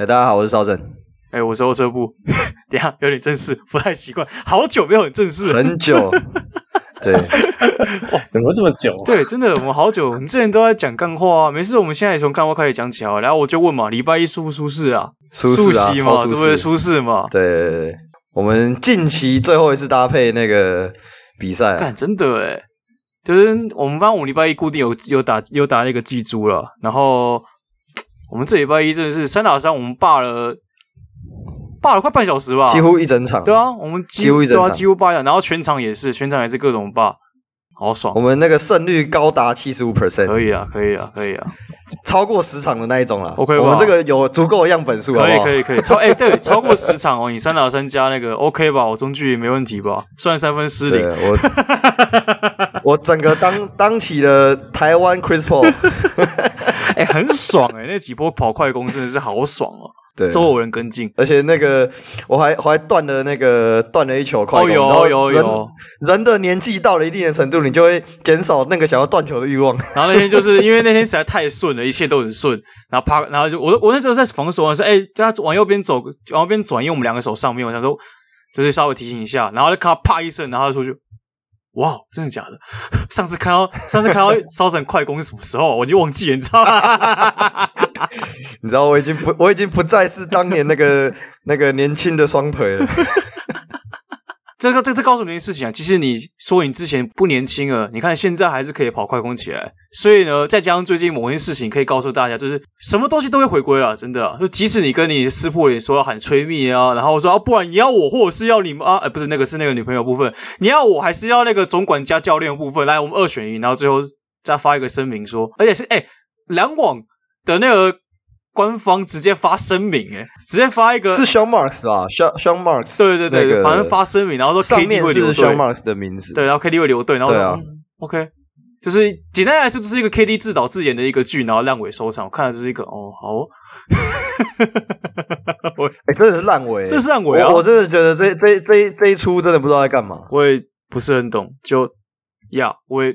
哎、欸，大家好，我是邵正。哎、欸，我是欧车部。等一下有点正式，不太习惯。好久没有很正式，很久。对，哇，怎么这么久？对，真的，我们好久。你之前都在讲干话啊，没事，我们现在也从干话开始讲起啊。然后我就问嘛，礼拜一舒不舒适啊？舒适啊，嘛，对不对？舒适嘛。对对对，我们近期最后一次搭配那个比赛、啊，干，真的哎，就是我们班我们礼拜一固定有有打有打那个祭珠了，然后。我们这礼拜一真的是三打三，我们霸了霸了快半小时吧，几乎一整场。对啊，我们几，几乎一整场，几乎霸了，然后全场也是，全场也是各种霸，好爽。我们那个胜率高达七十五 percent，可以啊，可以啊，可以啊，超过十场的那一种了。OK，我们这个有足够的样本数，可以，可以，可以。超 哎、欸，对，超过十场哦，你三打三加那个 OK 吧，我中距离没问题吧？算三分失灵，我 我整个当当起了台湾 Chris Paul。哎、欸，很爽哎、欸！那几波跑快攻真的是好爽哦、喔。对，都有人跟进，而且那个我还我还断了那个断了一球快攻。哦、有有有。人的年纪到了一定的程度，你就会减少那个想要断球的欲望。然后那天就是因为那天实在太顺了，一切都很顺。然后啪，然后就我我那时候在防守的时候，哎，叫他往右边走，往右边转，因为我们两个手上面，我想说就是稍微提醒一下。然后就看他啪一声，然后他出去。哇，真的假的？上次看到 上次看到烧成快攻是什么时候？我就忘记了，你知道吗？你知道我已经不我已经不再是当年那个那个年轻的双腿了。这个这这告诉你一件事情啊，其实你说你之前不年轻了，你看现在还是可以跑快攻起来。所以呢，再加上最近某件事情，可以告诉大家，就是什么东西都会回归啊，真的啊。就即使你跟你撕破脸说要喊催蜜啊，然后说啊，不然你要我，或者是要你们啊，哎，不是那个是那个女朋友部分，你要我还是要那个总管加教练部分？来，我们二选一，然后最后再发一个声明说，而且是哎，篮网的那个。官方直接发声明，诶直接发一个是 Sean Marks 吧？Sean Sean Marks，对对对，那个、反正发声明，然后说 KD 会留队。上面是 Sean Marks 的名字，对，然后 KD 会留队，然后说、啊嗯、OK，就是简单来说，就是一个 KD 自导自演的一个剧，然后烂尾收场。我看的就是一个哦，好哦，我哎，真的是烂尾，这是烂尾啊！我真的觉得这这这这一出真的不知道在干嘛，我也不是很懂，就呀，我也。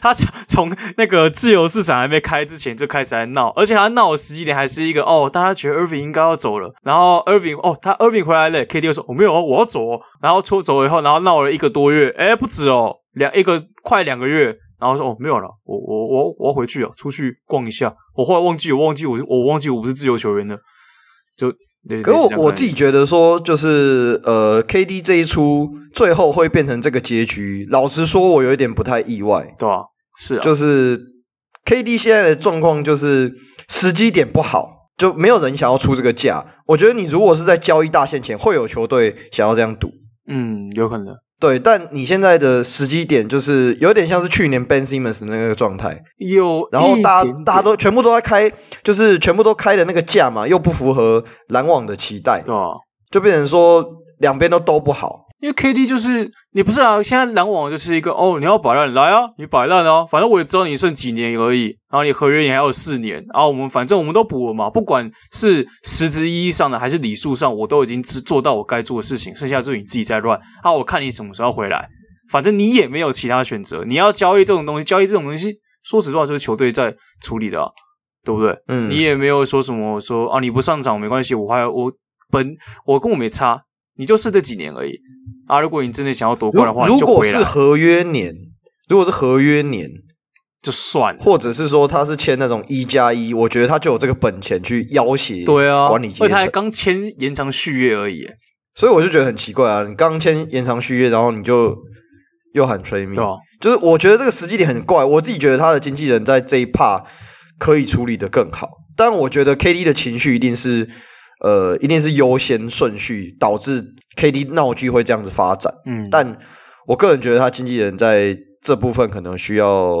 他从 从那个自由市场还没开之前就开始在闹，而且他闹的时机点还是一个哦，大家觉得 Irving 应该要走了，然后 Irving 哦，他 Irving 回来了，KD 说我没有哦，我要走哦，然后出走以后，然后闹了一个多月，诶不止哦，两一个快两个月，然后说哦没有了，我我我我要回去啊，出去逛一下，我后来忘记我忘记我我忘记我不是自由球员了，就。可是我我自己觉得说，就是呃，KD 这一出最后会变成这个结局，老实说，我有一点不太意外。对啊，是啊，就是 KD 现在的状况就是时机点不好，就没有人想要出这个价。我觉得你如果是在交易大限前，会有球队想要这样赌。嗯，有可能。对，但你现在的时机点就是有点像是去年 Ben Simmons 的那个状态，有，然后大家大家都全部都在开，就是全部都开的那个价嘛，又不符合篮网的期待，对啊，就变成说两边都都不好。因为 KD 就是你不是啊，现在篮网就是一个哦，你要摆烂来啊，你摆烂啊，反正我也知道你剩几年而已，然后你合约也还有四年，然后我们反正我们都补了嘛，不管是实质意义上的还是礼数上，我都已经做做到我该做的事情，剩下就是你自己在乱啊，我看你什么时候回来，反正你也没有其他选择，你要交易这种东西，交易这种东西，说实话就是球队在处理的啊，对不对？嗯，你也没有说什么说啊，你不上场没关系，我还我本我跟我没差。你就剩这几年而已啊！如果你真的想要夺冠的话，如果是合约年，如果是合约年就算了，或者是说他是签那种一加一，我觉得他就有这个本钱去要挟对啊管理阶层。而他还刚签延长续约而已，所以我就觉得很奇怪啊！你刚签延长续约，然后你就又喊催命，对啊，就是我觉得这个时机点很怪。我自己觉得他的经纪人在这一 part 可以处理得更好，但我觉得 KD 的情绪一定是。呃，一定是优先顺序导致 KD 闹剧会这样子发展。嗯，但我个人觉得他经纪人在这部分可能需要，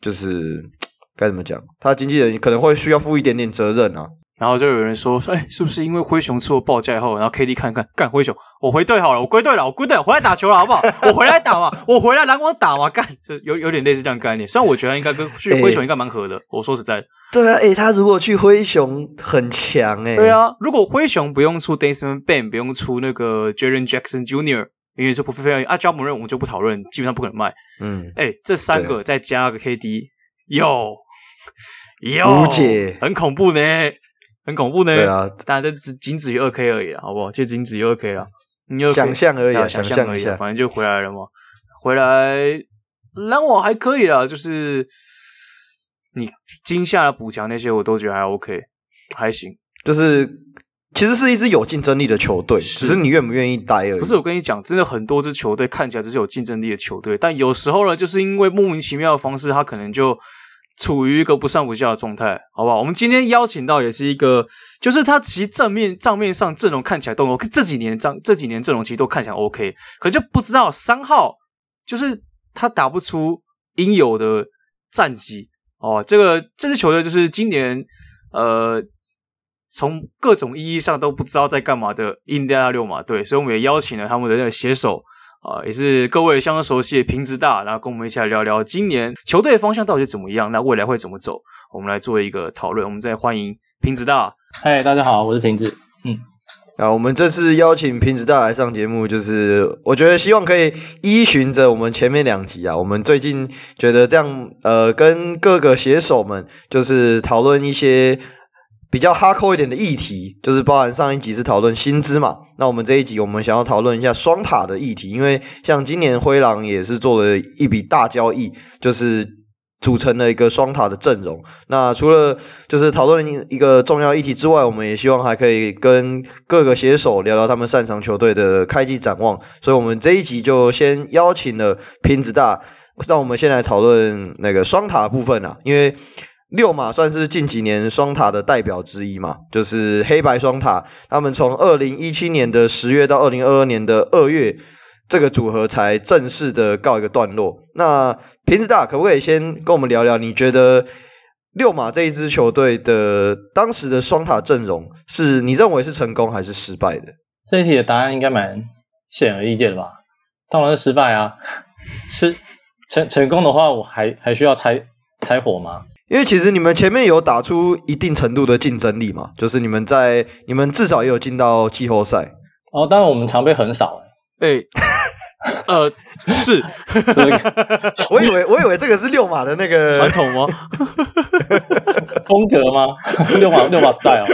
就是 该怎么讲，他经纪人可能会需要负一点点责任啊。然后就有人说，哎，是不是因为灰熊出了报价以后，然后 KD 看看，干灰熊，我回队好了，我归队了，我归队了，回来打球了，好不好？我回来打嘛，我回来篮网打嘛，干，就有有点类似这样概念。虽然我觉得应该跟去灰熊应该蛮合的，欸、我说实在的。对啊，哎，他如果去灰熊很强哎。对啊，如果灰熊不用出 Desmond Bane，不用出那个 Jaren Jackson Jr.，因为是不非常啊，加某人我们就不讨论，基本上不可能卖。嗯，哎，这三个再加个 KD，有有无解，很恐怖呢，很恐怖呢。对啊，当然这只仅止于二 K 而已啊，好不好？就仅止于二 K 了，你 2K, 想象而已，想象而已，反正就回来了嘛。回来篮网还可以啦，就是你惊吓的补强那些，我都觉得还 OK，还行。就是其实是一支有竞争力的球队，只是你愿不愿意待而已。不是我跟你讲，真的很多支球队看起来只是有竞争力的球队，但有时候呢，就是因为莫名其妙的方式，他可能就处于一个不上不下的状态，好不好？我们今天邀请到也是一个，就是他其实正面账面上阵容看起来都 OK，这几年账这几年阵容其实都看起来 OK，可就不知道三号。就是他打不出应有的战绩哦，这个这支球队就是今年呃，从各种意义上都不知道在干嘛的印第安纳溜马队，所以我们也邀请了他们的那个携手啊、呃，也是各位相当熟悉的平子大，然后跟我们一起来聊聊今年球队的方向到底是怎么样，那未来会怎么走，我们来做一个讨论。我们再欢迎平子大，嗨，大家好，我是平子，嗯。啊，我们这次邀请平子大来上节目，就是我觉得希望可以依循着我们前面两集啊，我们最近觉得这样，呃，跟各个写手们就是讨论一些比较哈扣一点的议题，就是包含上一集是讨论薪资嘛，那我们这一集我们想要讨论一下双塔的议题，因为像今年灰狼也是做了一笔大交易，就是。组成了一个双塔的阵容。那除了就是讨论一个重要议题之外，我们也希望还可以跟各个写手聊聊他们擅长球队的开季展望。所以，我们这一集就先邀请了平直大，让我们先来讨论那个双塔部分啊。因为六马算是近几年双塔的代表之一嘛，就是黑白双塔。他们从二零一七年的十月到二零二二年的二月。这个组合才正式的告一个段落。那瓶子大可不可以先跟我们聊聊？你觉得六马这一支球队的当时的双塔阵容，是你认为是成功还是失败的？这一题的答案应该蛮显而易见的吧？当然是失败啊！是成成功的话，我还还需要拆拆火吗？因为其实你们前面有打出一定程度的竞争力嘛，就是你们在你们至少也有进到季后赛。哦，当然我们常被很少。哎。呃，是，我以为我以为这个是六马的那个传统吗？风格吗？六马六马 style。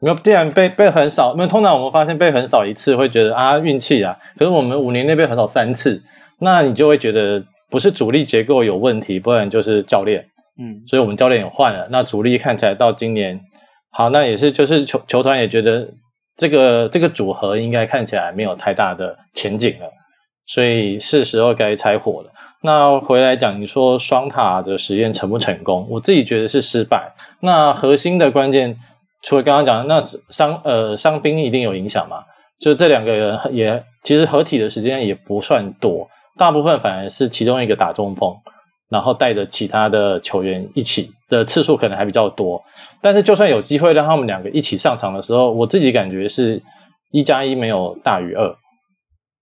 没有，既然被被横扫，没有，通常我们发现被很少一次会觉得啊运气啊，可是我们五年内被很少三次，那你就会觉得不是主力结构有问题，不然就是教练。嗯，所以我们教练也换了，那主力看起来到今年好，那也是就是球球团也觉得。这个这个组合应该看起来没有太大的前景了，所以是时候该拆伙了。那回来讲，你说双塔的实验成不成功？我自己觉得是失败。那核心的关键，除了刚刚讲的，那伤呃伤兵一定有影响嘛？就这两个人也其实合体的时间也不算多，大部分反而是其中一个打中锋。然后带着其他的球员一起的次数可能还比较多，但是就算有机会让他们两个一起上场的时候，我自己感觉是一加一没有大于二。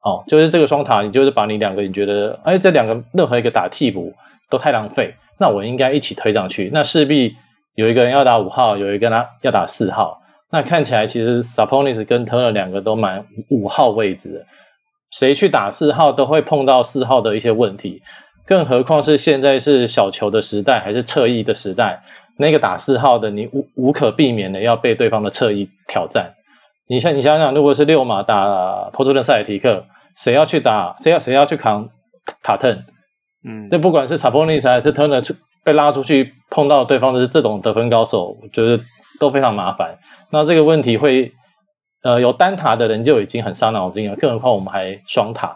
哦，就是这个双塔，你就是把你两个你觉得，哎，这两个任何一个打替补都太浪费，那我应该一起推上去，那势必有一个人要打五号，有一个人要打四号，那看起来其实 Saponis 跟 Turner 两个都蛮五号位置的，谁去打四号都会碰到四号的一些问题。更何况是现在是小球的时代，还是侧翼的时代？那个打四号的，你无无可避免的要被对方的侧翼挑战。你像你想想，如果是六马打波士顿塞尔提克，谁要去打？谁要谁要去扛塔特？嗯，这不管是查波尼斯还是特纳被拉出去碰到对方的是这种得分高手，我觉得都非常麻烦。那这个问题会，呃，有单塔的人就已经很伤脑筋了，更何况我们还双塔。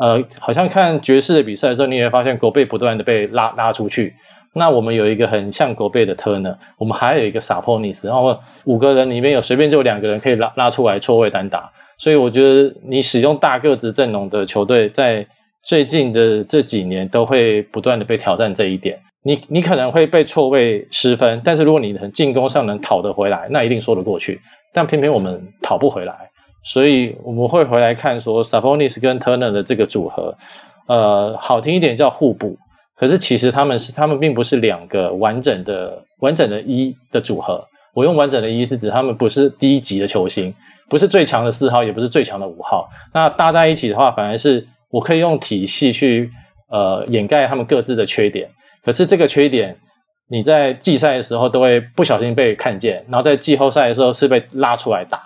呃，好像看爵士的比赛的时候，你也会发现狗贝不断的被拉拉出去。那我们有一个很像狗贝的 Turner，我们还有一个 Sabonis，然后五个人里面有随便就有两个人可以拉拉出来错位单打。所以我觉得你使用大个子阵容的球队，在最近的这几年都会不断的被挑战这一点。你你可能会被错位失分，但是如果你能进攻上能讨得回来，那一定说得过去。但偏偏我们讨不回来。所以我们会回来看说，Sabonis 跟 Turner 的这个组合，呃，好听一点叫互补，可是其实他们是他们并不是两个完整的完整的一的组合。我用完整的一是指他们不是第一级的球星，不是最强的四号，也不是最强的五号。那搭在一起的话，反而是我可以用体系去呃掩盖他们各自的缺点。可是这个缺点，你在季赛的时候都会不小心被看见，然后在季后赛的时候是被拉出来打。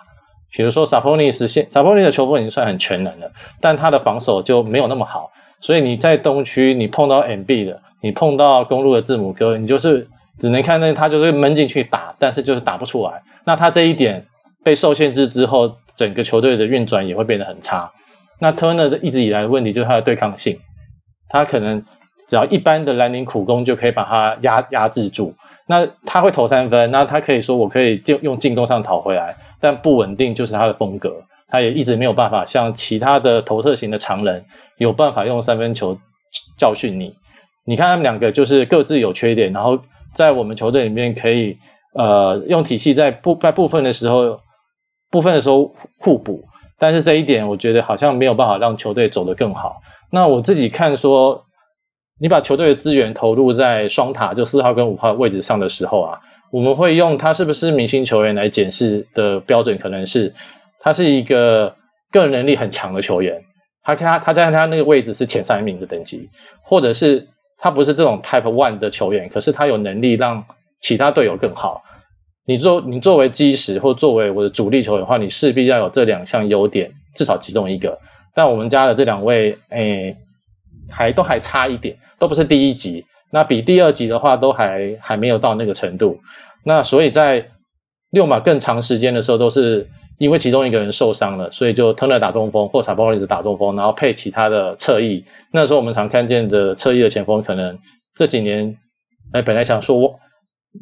比如说 Sabonis 现 Sabonis 的球风已经算很全能了，但他的防守就没有那么好，所以你在东区你碰到 MB 的，你碰到公路的字母哥，你就是只能看见他就是闷进去打，但是就是打不出来。那他这一点被受限制之后，整个球队的运转也会变得很差。那 Turner 一直以来的问题就是他的对抗性，他可能只要一般的蓝领苦攻就可以把他压压制住。那他会投三分，那他可以说我可以就用进攻上讨回来，但不稳定就是他的风格。他也一直没有办法像其他的投射型的常人有办法用三分球教训你。你看他们两个就是各自有缺点，然后在我们球队里面可以呃用体系在部在部分的时候部分的时候互补。但是这一点，我觉得好像没有办法让球队走得更好。那我自己看说，你把球队的资源投入在双塔就四号跟五号位置上的时候啊，我们会用他是不是明星球员来检视的标准，可能是他是一个个人能力很强的球员，他他他在他那个位置是前三名的等级，或者是他不是这种 Type One 的球员，可是他有能力让其他队友更好。你作你作为基石或作为我的主力球员的话，你势必要有这两项优点，至少其中一个。但我们家的这两位，诶，还都还差一点，都不是第一集。那比第二集的话，都还还没有到那个程度。那所以在六马更长时间的时候，都是因为其中一个人受伤了，所以就 Turner 打中锋或 Sabonis 打中锋，然后配其他的侧翼。那时候我们常看见的侧翼的前锋，可能这几年，哎，本来想说。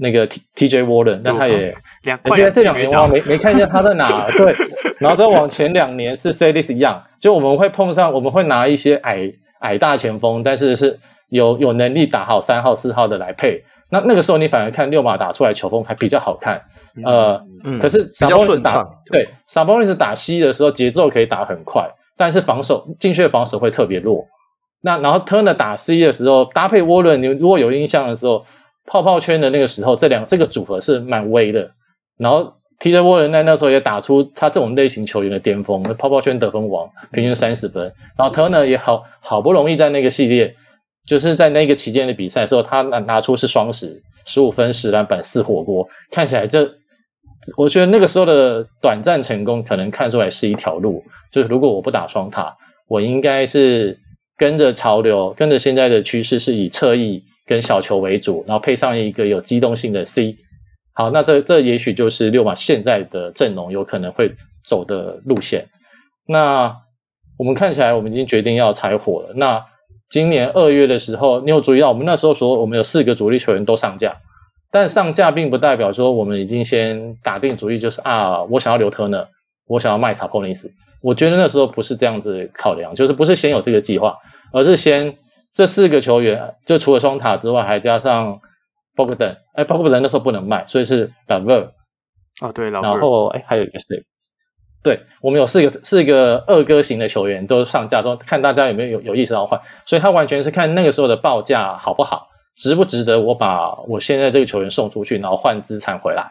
那个 T T J Warren，但他也，两块这这两年我没没看见他在哪。对，然后再往前两年是 Celis Young，就我们会碰上，我们会拿一些矮矮大前锋，但是是有有能力打好三号四号的来配。那那个时候你反而看六马打出来球风还比较好看，呃，嗯、可是 Sabonis 打对 Sabonis 打 C 的时候节奏可以打很快，但是防守禁区的防守会特别弱。那然后 Turner 打 C 的时候搭配 Warren，你如果有印象的时候。泡泡圈的那个时候，这两这个组合是蛮威的。然后 TJ Warren 在那时候也打出他这种类型球员的巅峰，泡泡圈得分王，平均三十分。然后 Turner 也好好不容易在那个系列，就是在那个期间的比赛时候，他拿拿出是双十，十五分、十篮板、四火锅，看起来这，我觉得那个时候的短暂成功，可能看出来是一条路。就是如果我不打双塔，我应该是跟着潮流，跟着现在的趋势，是以侧翼。跟小球为主，然后配上一个有机动性的 C，好，那这这也许就是六马现在的阵容有可能会走的路线。那我们看起来，我们已经决定要拆火了。那今年二月的时候，你有注意到我们那时候说我们有四个主力球员都上架，但上架并不代表说我们已经先打定主意，就是啊，我想要留 Turner，我想要卖 Sabonis。我觉得那时候不是这样子考量，就是不是先有这个计划，而是先。这四个球员，就除了双塔之外，还加上 Bogdan，哎，Bogdan 那时候不能卖，所以是 LeVert 哦，对，然后哎，还有一个是？对，我们有四个四个二哥型的球员都上架，都看大家有没有有有意识要换，所以他完全是看那个时候的报价好不好，值不值得我把我现在这个球员送出去，然后换资产回来。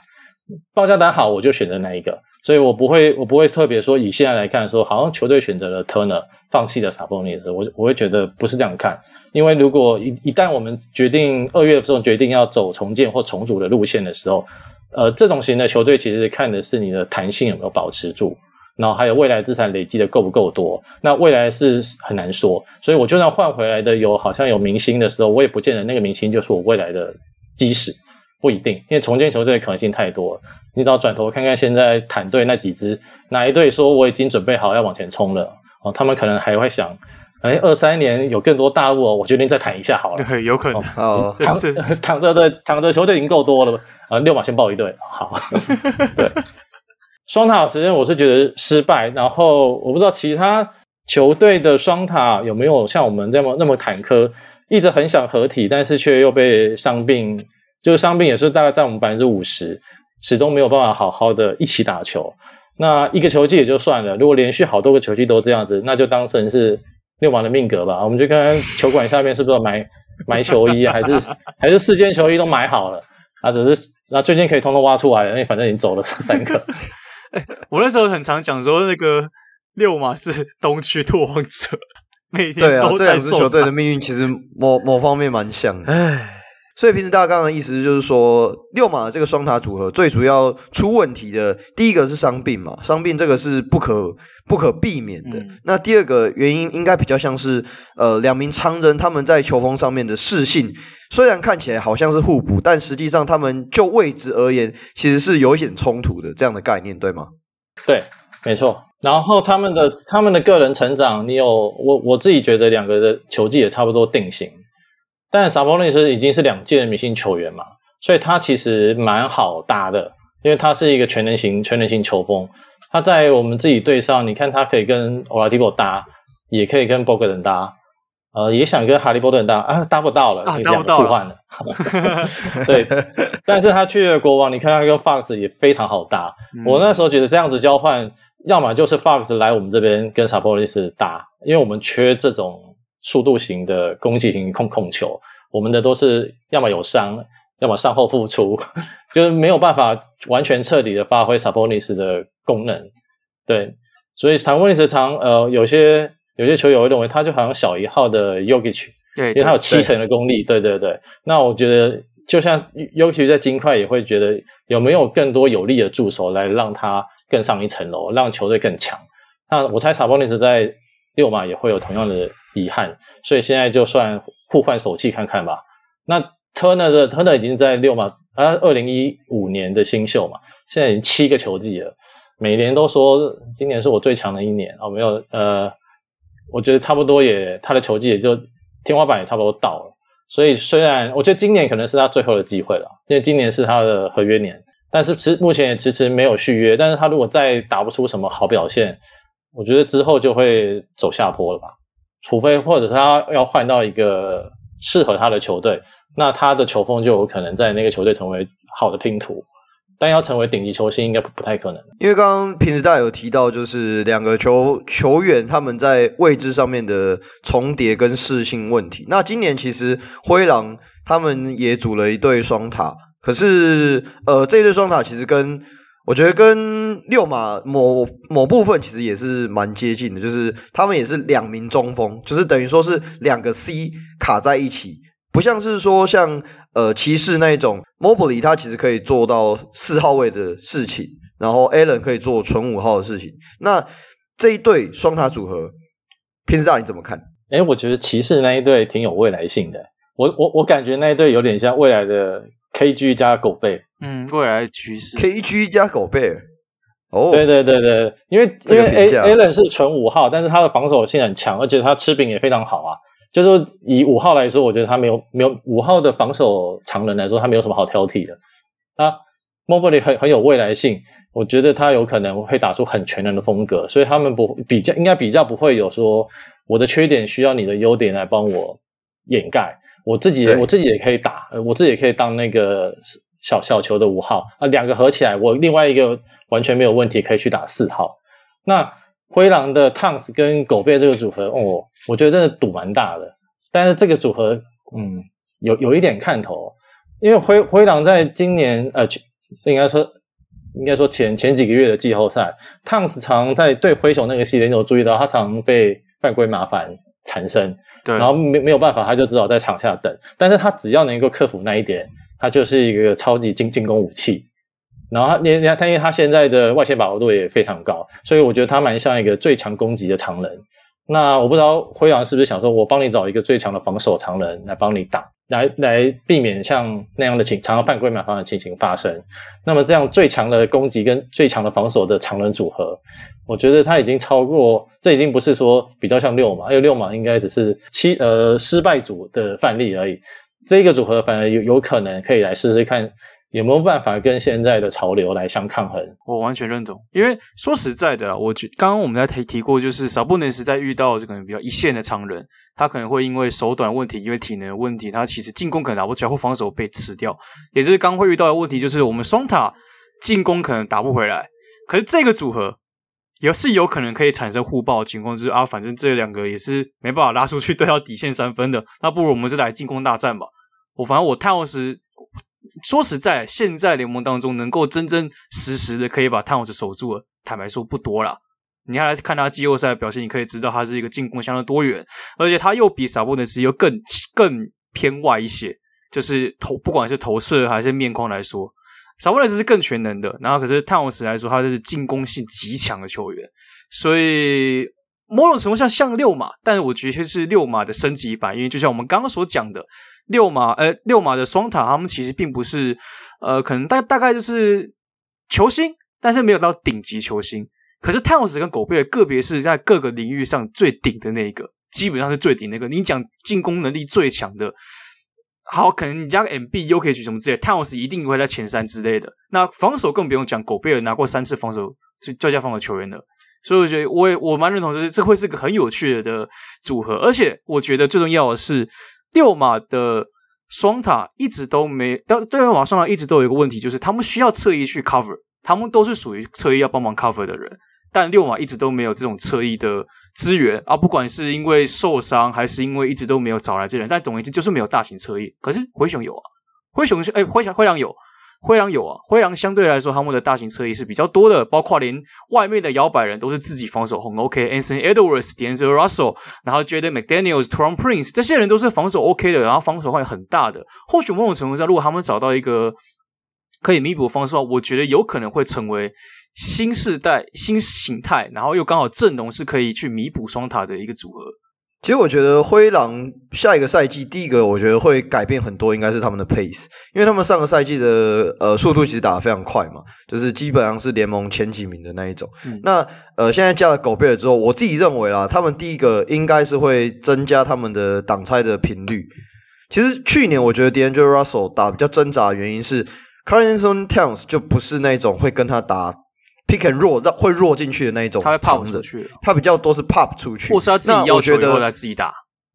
报价单好，我就选择哪一个，所以我不会，我不会特别说以现在来看说，好像球队选择了 Turner，放弃了 Sabonis，我我会觉得不是这样看，因为如果一一旦我们决定二月的时候决定要走重建或重组的路线的时候，呃，这种型的球队其实看的是你的弹性有没有保持住，然后还有未来资产累积的够不够多，那未来是很难说，所以我就算换回来的有好像有明星的时候，我也不见得那个明星就是我未来的基石。不一定，因为重建球队可能性太多了。你只要转头看看现在坦队那几支，哪一队说我已经准备好要往前冲了？哦，他们可能还会想，哎，二三年有更多大物，我决定再谈一下好了。对，有可能。哦，躺着 躺着的躺着球队已经够多了啊，六马先报一队。好，对，双塔时间我是觉得失败。然后我不知道其他球队的双塔有没有像我们这么那么坎坷，一直很想合体，但是却又被伤病。就是伤病也是大概在我们百分之五十，始终没有办法好好的一起打球。那一个球季也就算了，如果连续好多个球季都这样子，那就当成是六马的命格吧。我们就看看球馆下面是不是买买球衣啊，还是还是四件球衣都买好了啊？只是那最近可以通通挖出来了，因为反正已经走了三个。哎，我那时候很常讲说，那个六马是东区拓荒者，每天都在受伤。对啊，这两支球队的命运其实某某方面蛮像的。哎。所以平时大家刚刚的意思就是说，六马这个双塔组合最主要出问题的第一个是伤病嘛，伤病这个是不可不可避免的。嗯、那第二个原因应该比较像是，呃，两名常人他们在球风上面的适性，虽然看起来好像是互补，但实际上他们就位置而言，其实是有一点冲突的这样的概念，对吗？对，没错。然后他们的他们的个人成长，你有我我自己觉得两个的球技也差不多定型。但 Sabonis 已经是两届的明星球员嘛，所以他其实蛮好搭的，因为他是一个全能型、全能型球风。他在我们自己队上，你看他可以跟 Oladipo 搭，也可以跟 Bogdan 搭，呃，也想跟哈利波特搭啊，搭不到了，啊，搭不到了，互换了。对，但是他去了国王，你看他跟 Fox 也非常好搭。嗯、我那时候觉得这样子交换，要么就是 Fox 来我们这边跟 Sabonis 搭，因为我们缺这种。速度型的攻击型控控球，我们的都是要么有伤，要么伤后复出，就是没有办法完全彻底的发挥 Sabonis 的功能。对，所以 Sabonis 常呃有些有些球友会认为他就好像小一号的 Yogich，对，因为他有七成的功力。对对对，那我觉得就像 Yogich 在金块也会觉得有没有更多有力的助手来让他更上一层楼，让球队更强。那我猜 Sabonis 在六马也会有同样的。遗憾，所以现在就算互换手气看看吧。那 Turner 的 Turner 已经在六马，他二零一五年的新秀嘛，现在已经七个球季了。每年都说今年是我最强的一年哦，没有呃，我觉得差不多也他的球季也就天花板也差不多到了。所以虽然我觉得今年可能是他最后的机会了，因为今年是他的合约年，但是迟目前也迟迟没有续约。但是他如果再打不出什么好表现，我觉得之后就会走下坡了吧。除非或者他要换到一个适合他的球队，那他的球风就有可能在那个球队成为好的拼图，但要成为顶级球星应该不，太可能。因为刚刚平时大家有提到，就是两个球球员他们在位置上面的重叠跟适性问题。那今年其实灰狼他们也组了一对双塔，可是呃这一对双塔其实跟我觉得跟六马某某部分其实也是蛮接近的，就是他们也是两名中锋，就是等于说是两个 C 卡在一起，不像是说像呃骑士那一种，Mobley 他其实可以做到四号位的事情，然后 Allen 可以做纯五号的事情。那这一对双塔组合，平时大你怎么看？哎，我觉得骑士那一队挺有未来性的，我我我感觉那一队有点像未来的 KG 加狗贝。嗯，未来的趋势。KG 加狗贝尔，哦，对对对对，因为因为 A Allen 是纯五号，但是他的防守性很强，而且他吃饼也非常好啊。就是说以五号来说，我觉得他没有没有五号的防守常人来说，他没有什么好挑剔的。啊，Mobley 很很有未来性，我觉得他有可能会打出很全能的风格，所以他们不比较应该比较不会有说我的缺点需要你的优点来帮我掩盖，我自己我自己也可以打，我自己也可以当那个。小小球的五号啊，两个合起来，我另外一个完全没有问题，可以去打四号。那灰狼的 Towns 跟狗贝这个组合，哦，我觉得真的赌蛮大的。但是这个组合，嗯，有有一点看头，因为灰灰狼在今年呃，应该说应该说前前几个月的季后赛，Towns 常在对灰熊那个系列，你有注意到他常被犯规麻烦缠身，对，然后没没有办法，他就只好在场下等。但是他只要能够克服那一点。他就是一个超级进进攻武器，然后他你看，他因为他现在的外线把握度也非常高，所以我觉得他蛮像一个最强攻击的常人。那我不知道灰狼是不是想说，我帮你找一个最强的防守常人来帮你打，来来避免像那样的情常常犯规满方的情形发生。那么这样最强的攻击跟最强的防守的常人组合，我觉得他已经超过，这已经不是说比较像六马，因为六马应该只是七呃失败组的范例而已。这个组合反而有有可能可以来试试看有没有办法跟现在的潮流来相抗衡。我完全认同，因为说实在的，我觉刚刚我们在提提过，就是少不能实在遇到这个比较一线的常人，他可能会因为手短问题，因为体能的问题，他其实进攻可能打不起来，或防守被吃掉。也就是刚会遇到的问题，就是我们双塔进攻可能打不回来。可是这个组合也是有可能可以产生互爆的情况，就是啊，反正这两个也是没办法拉出去 对到底线三分的，那不如我们就来进攻大战吧。我反正我汤姆斯说实在，现在联盟当中能够真真实实的可以把汤姆斯守住的，坦白说不多啦。你还来看他季后赛的表现，你可以知道他是一个进攻相当多元，而且他又比萨博内斯又更更偏外一些。就是投不管是投射还是面框来说，萨博内斯是更全能的。然后可是泰晤士来说，他就是进攻性极强的球员，所以某种程度上像六马，但是我觉得是六马的升级版，因为就像我们刚刚所讲的，六马呃六马的双塔，他们其实并不是呃可能大大概就是球星，但是没有到顶级球星。可是泰晤士跟狗贝尔个别是在各个领域上最顶的那一个。基本上是最顶那个，你讲进攻能力最强的，好，可能你加个 MB、Jokic 什么之类的，泰晤士一定会在前三之类的。那防守更不用讲，狗贝尔拿过三次防守最最佳防守球员的，所以我觉得我也我蛮认同，就是这会是个很有趣的组合。而且我觉得最重要的是，六马的双塔一直都没，但六马双塔一直都有一个问题，就是他们需要侧翼去 cover，他们都是属于侧翼要帮忙 cover 的人。但六马一直都没有这种侧翼的资源啊，不管是因为受伤还是因为一直都没有找来这人，但总而言之就是没有大型侧翼。可是灰熊有啊，灰熊是哎灰熊灰狼有，灰狼有啊，灰狼相对来说他们的大型侧翼是比较多的，包括连外面的摇摆人都是自己防守很 OK，Anthony Edwards、D'Angelo Russell，然后 Jaden McDaniel、s Tom Prince 这些人都是防守 OK 的，然后防守会很大的。或许某种程度上，如果他们找到一个可以弥补方式的话，我觉得有可能会成为。新世代、新形态，然后又刚好阵容是可以去弥补双塔的一个组合。其实我觉得灰狼下一个赛季第一个，我觉得会改变很多，应该是他们的 pace，因为他们上个赛季的呃速度其实打得非常快嘛，就是基本上是联盟前几名的那一种。嗯、那呃现在加了狗贝尔之后，我自己认为啦，他们第一个应该是会增加他们的挡拆的频率。其实去年我觉得 D'Angelo Russell 打比较挣扎的原因是，Karl-Anthony Towns 就不是那种会跟他打。Pick and roll 让会弱进去的那一种，他会 pop 出去，他比较多是 pop 出去，或是他自己要求以后来自己打。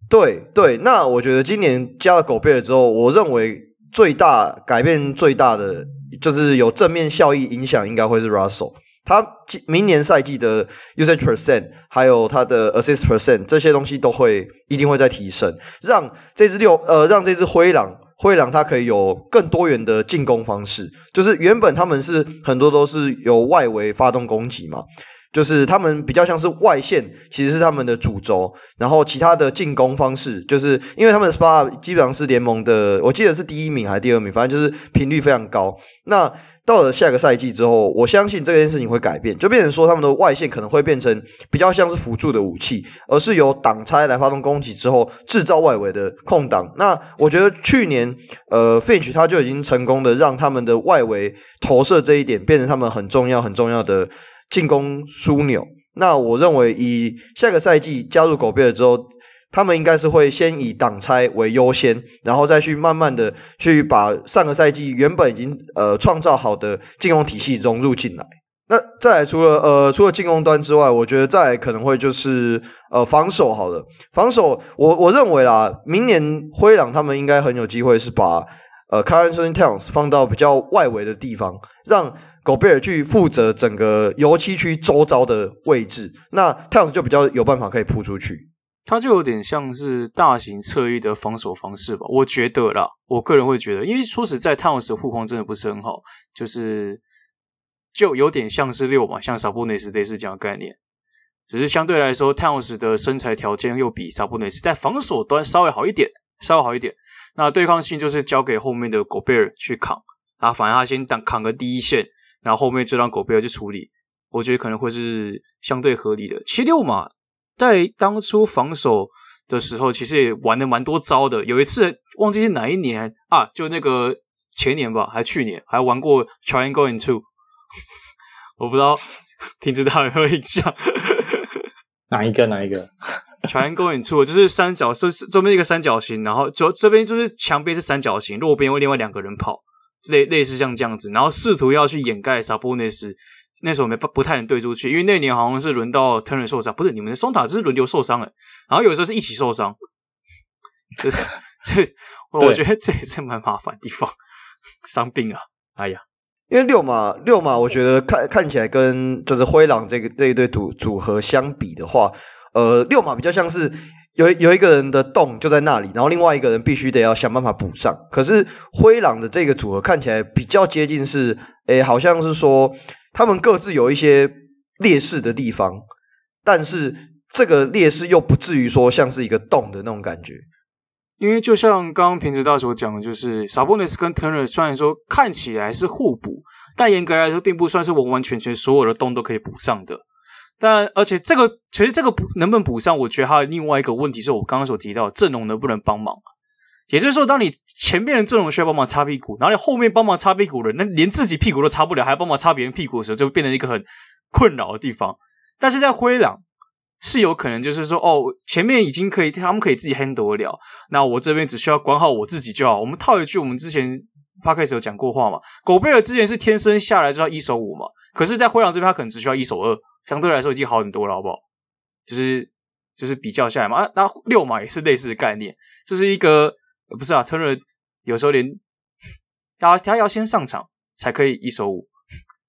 对对，那我觉得今年加了狗贝尔之后，我认为最大改变最大的就是有正面效益影响，应该会是 Russell。他明年赛季的 usage percent 还有他的 assist percent 这些东西都会一定会再提升，让这支六呃让这支灰狼。灰狼它可以有更多元的进攻方式，就是原本他们是很多都是由外围发动攻击嘛，就是他们比较像是外线，其实是他们的主轴，然后其他的进攻方式，就是因为他们 SPA 基本上是联盟的，我记得是第一名还是第二名，反正就是频率非常高。那到了下个赛季之后，我相信这件事情会改变，就变成说他们的外线可能会变成比较像是辅助的武器，而是由挡拆来发动攻击之后制造外围的空档。那我觉得去年呃，Finch 他就已经成功的让他们的外围投射这一点变成他们很重要很重要的进攻枢纽。那我认为以下个赛季加入狗贝尔之后。他们应该是会先以挡拆为优先，然后再去慢慢的去把上个赛季原本已经呃创造好的进攻体系融入进来。那再来除了呃除了进攻端之外，我觉得再来可能会就是呃防守好了。防守我我认为啦，明年灰狼他们应该很有机会是把呃 Karl-Anthony Towns 放到比较外围的地方，让狗贝尔去负责整个油漆区周遭的位置，那 Towns 就比较有办法可以扑出去。他就有点像是大型侧翼的防守方式吧，我觉得啦，我个人会觉得，因为说实在，泰晤士护框真的不是很好，就是就有点像是六嘛，像萨布内斯类似这样的概念，只是相对来说，泰晤士的身材条件又比萨布内斯在防守端稍微好一点，稍微好一点，那对抗性就是交给后面的狗贝尔去扛，啊，反而他先挡扛个第一线，然后后面就让狗贝尔去处理，我觉得可能会是相对合理的。七六嘛。在当初防守的时候，其实也玩了蛮多招的。有一次忘记是哪一年啊，就那个前年吧，还去年还玩过 Triangle and Two，我不知道听知道有没有印象？哪一个？哪一个？Triangle and Two 就是三角，是这边一个三角形，然后左这边就是墙边是三角形，路边会另外两个人跑，类类似像这样子，然后试图要去掩盖 Sabonis。那时候没不不太能对出去，因为那年好像是轮到 Turner 受伤，不是你们的松塔只是轮流受伤了，然后有时候是一起受伤，这这我觉得这也是蛮麻烦的地方，伤病啊，哎呀，因为六马六马，我觉得看看起来跟就是灰狼这个这一对组组合相比的话，呃，六马比较像是有有一个人的洞就在那里，然后另外一个人必须得要想办法补上，可是灰狼的这个组合看起来比较接近是，诶，好像是说。他们各自有一些劣势的地方，但是这个劣势又不至于说像是一个洞的那种感觉。因为就像刚刚平直大所讲的，就是 Sabonis 跟 Turner 虽然说看起来是互补，但严格来说并不算是完完全全所有的洞都可以补上的。但而且这个其实这个补能不能补上，我觉得还有另外一个问题是我刚刚所提到的阵容能不能帮忙。也就是说，当你前面的阵容需要帮忙擦屁股，然后你后面帮忙擦屁股的人，那连自己屁股都擦不了，还要帮忙擦别人屁股的时候，就变成一个很困扰的地方。但是在灰狼。是有可能，就是说，哦，前面已经可以，他们可以自己 handle 得了，那我这边只需要管好我自己就好。我们套一句，我们之前 p o d c a s 有讲过话嘛，狗贝尔之前是天生下来就要一手五嘛，可是，在灰狼这边，他可能只需要一手二，相对来说已经好很多了，好不好？就是就是比较下来嘛，啊，那六码也是类似的概念，就是一个不是啊，Turner 有时候连他他要先上场才可以一手五。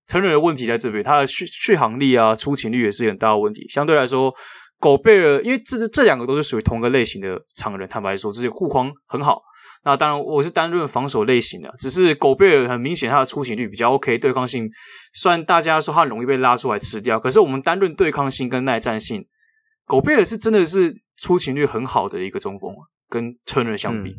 成人的问题在这边，他的续续航力啊、出勤率也是很大的问题。相对来说，狗贝尔因为这这两个都是属于同个类型的长人，坦白说，这些护框很好。那当然，我是单论防守类型的，只是狗贝尔很明显他的出勤率比较 OK，对抗性虽然大家说他容易被拉出来吃掉，可是我们单论对抗性跟耐战性，狗贝尔是真的是出勤率很好的一个中锋，跟 Turner 相比，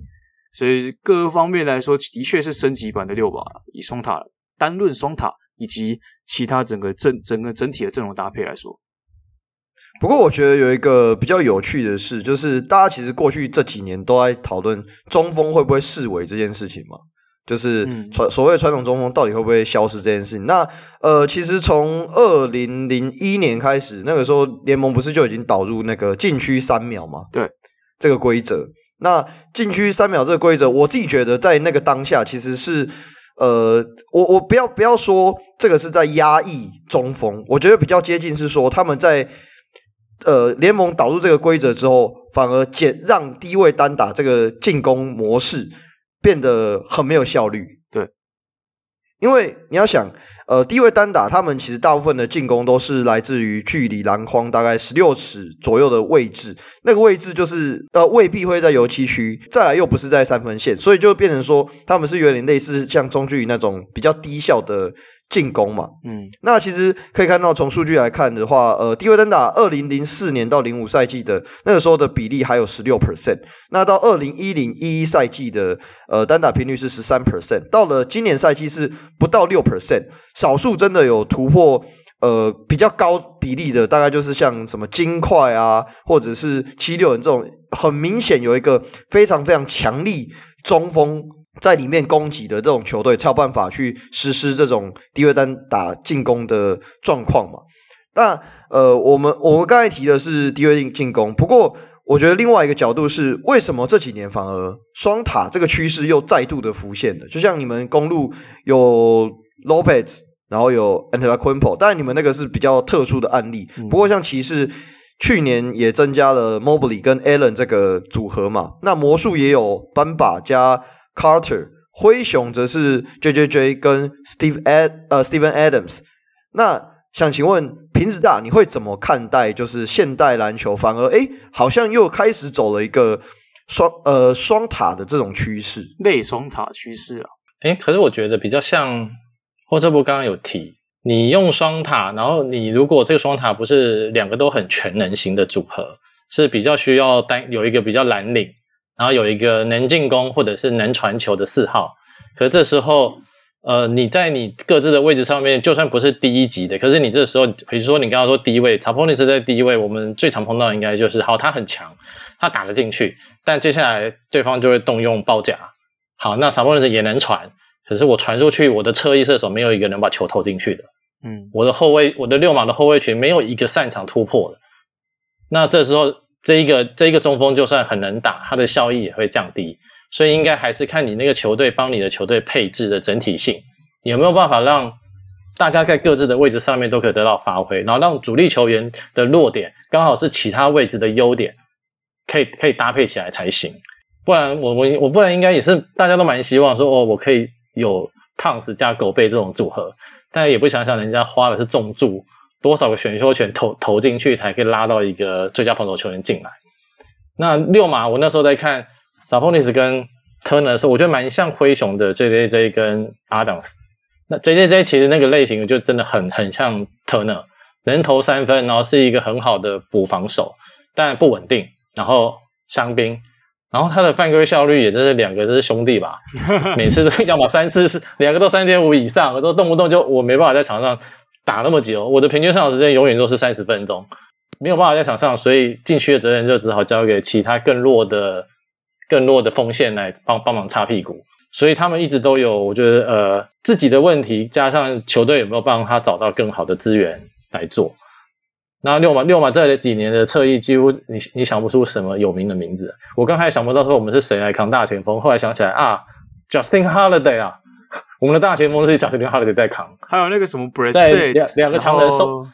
所以各方面来说，的确是升级版的六把以双塔单论双塔。以及其他整个阵整个整体的阵容搭配来说，不过我觉得有一个比较有趣的事，就是大家其实过去这几年都在讨论中锋会不会视为这件事情嘛，就是传所谓传统中锋到底会不会消失这件事情。那呃，其实从二零零一年开始，那个时候联盟不是就已经导入那个禁区三秒嘛？对，这个规则。那禁区三秒这个规则，我自己觉得在那个当下其实是。呃，我我不要不要说这个是在压抑中锋，我觉得比较接近是说他们在呃联盟导入这个规则之后，反而减让低位单打这个进攻模式变得很没有效率。对，因为你要想。呃，低位单打，他们其实大部分的进攻都是来自于距离篮筐大概十六尺左右的位置，那个位置就是呃未必会在油漆区，再来又不是在三分线，所以就变成说他们是有点类似像中距离那种比较低效的。进攻嘛，嗯，那其实可以看到，从数据来看的话，呃，低位单打二零零四年到零五赛季的那个时候的比例还有十六 percent，那到二零一零一一赛季的呃单打频率是十三 percent，到了今年赛季是不到六 percent，少数真的有突破呃比较高比例的，大概就是像什么金块啊，或者是七六人这种，很明显有一个非常非常强力中锋。在里面攻击的这种球队才有办法去实施这种低位单打进攻的状况嘛？那呃，我们我们刚才提的是低位进进攻，不过我觉得另外一个角度是，为什么这几年反而双塔这个趋势又再度的浮现了？就像你们公路有 Lopez，然后有 Antetokounmpo，当然你们那个是比较特殊的案例。不过像骑士去年也增加了 Mobley 跟 Allen 这个组合嘛，那魔术也有班巴加。Carter 灰熊则是 JJJ 跟 Steve Ad 呃 Steven Adams，那想请问瓶子大，你会怎么看待就是现代篮球反而诶好像又开始走了一个双呃双塔的这种趋势，类双塔趋势啊？诶可是我觉得比较像，或者不刚刚有提，你用双塔，然后你如果这个双塔不是两个都很全能型的组合，是比较需要单有一个比较蓝领。然后有一个能进攻或者是能传球的四号，可是这时候，呃，你在你各自的位置上面，就算不是第一级的，可是你这时候，比如说你刚刚说第一位，Sabonis 在第一位，我们最常碰到应该就是，好，他很强，他打得进去，但接下来对方就会动用包夹，好，那 Sabonis 也能传，可是我传出去，我的侧翼射手没有一个能把球投进去的，嗯，我的后卫，我的六码的后卫群没有一个擅长突破的，那这时候。这一个这一个中锋就算很能打，他的效益也会降低，所以应该还是看你那个球队帮你的球队配置的整体性，有没有办法让大家在各自的位置上面都可以得到发挥，然后让主力球员的弱点刚好是其他位置的优点，可以可以搭配起来才行。不然我我我不然应该也是大家都蛮希望说哦，我可以 有 cos 加狗贝这种组合，但也不想想人家花的是重注。多少个选秀权投投进去才可以拉到一个最佳防守球员进来？那六马我那时候在看 Sabonis 跟 Turner 的时候，我觉得蛮像灰熊的 JJJ 跟 Adams。那 JJJ 其实那个类型就真的很很像 Turner，能投三分，然后是一个很好的补防守，但不稳定，然后伤兵，然后他的犯规效率也就是两个都是兄弟吧，每次都要么三次是两个都三点五以上，我都动不动就我没办法在场上打那么久，我的平均上场时间永远都是三十分钟，没有办法在场上，所以禁区的责任就只好交给其他更弱的、更弱的锋线来帮帮忙擦屁股。所以他们一直都有，我觉得呃自己的问题，加上球队有没有帮他找到更好的资源来做。那六马六马这几年的侧翼几乎你你想不出什么有名的名字。我刚开始想不到说我们是谁来扛大前锋，后来想起来啊，Justin Holiday 啊，我们的大前锋是 Justin Holiday 在扛。还有那个什么在两两个强人手，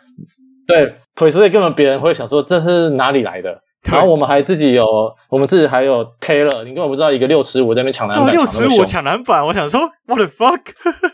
对 Brissett 根本别人会想说这是哪里来的。然后我们还自己有，我们自己还有 Taylor，你根本不知道一个六尺五在那边抢篮板，六尺五抢篮板，我想说 What the fuck。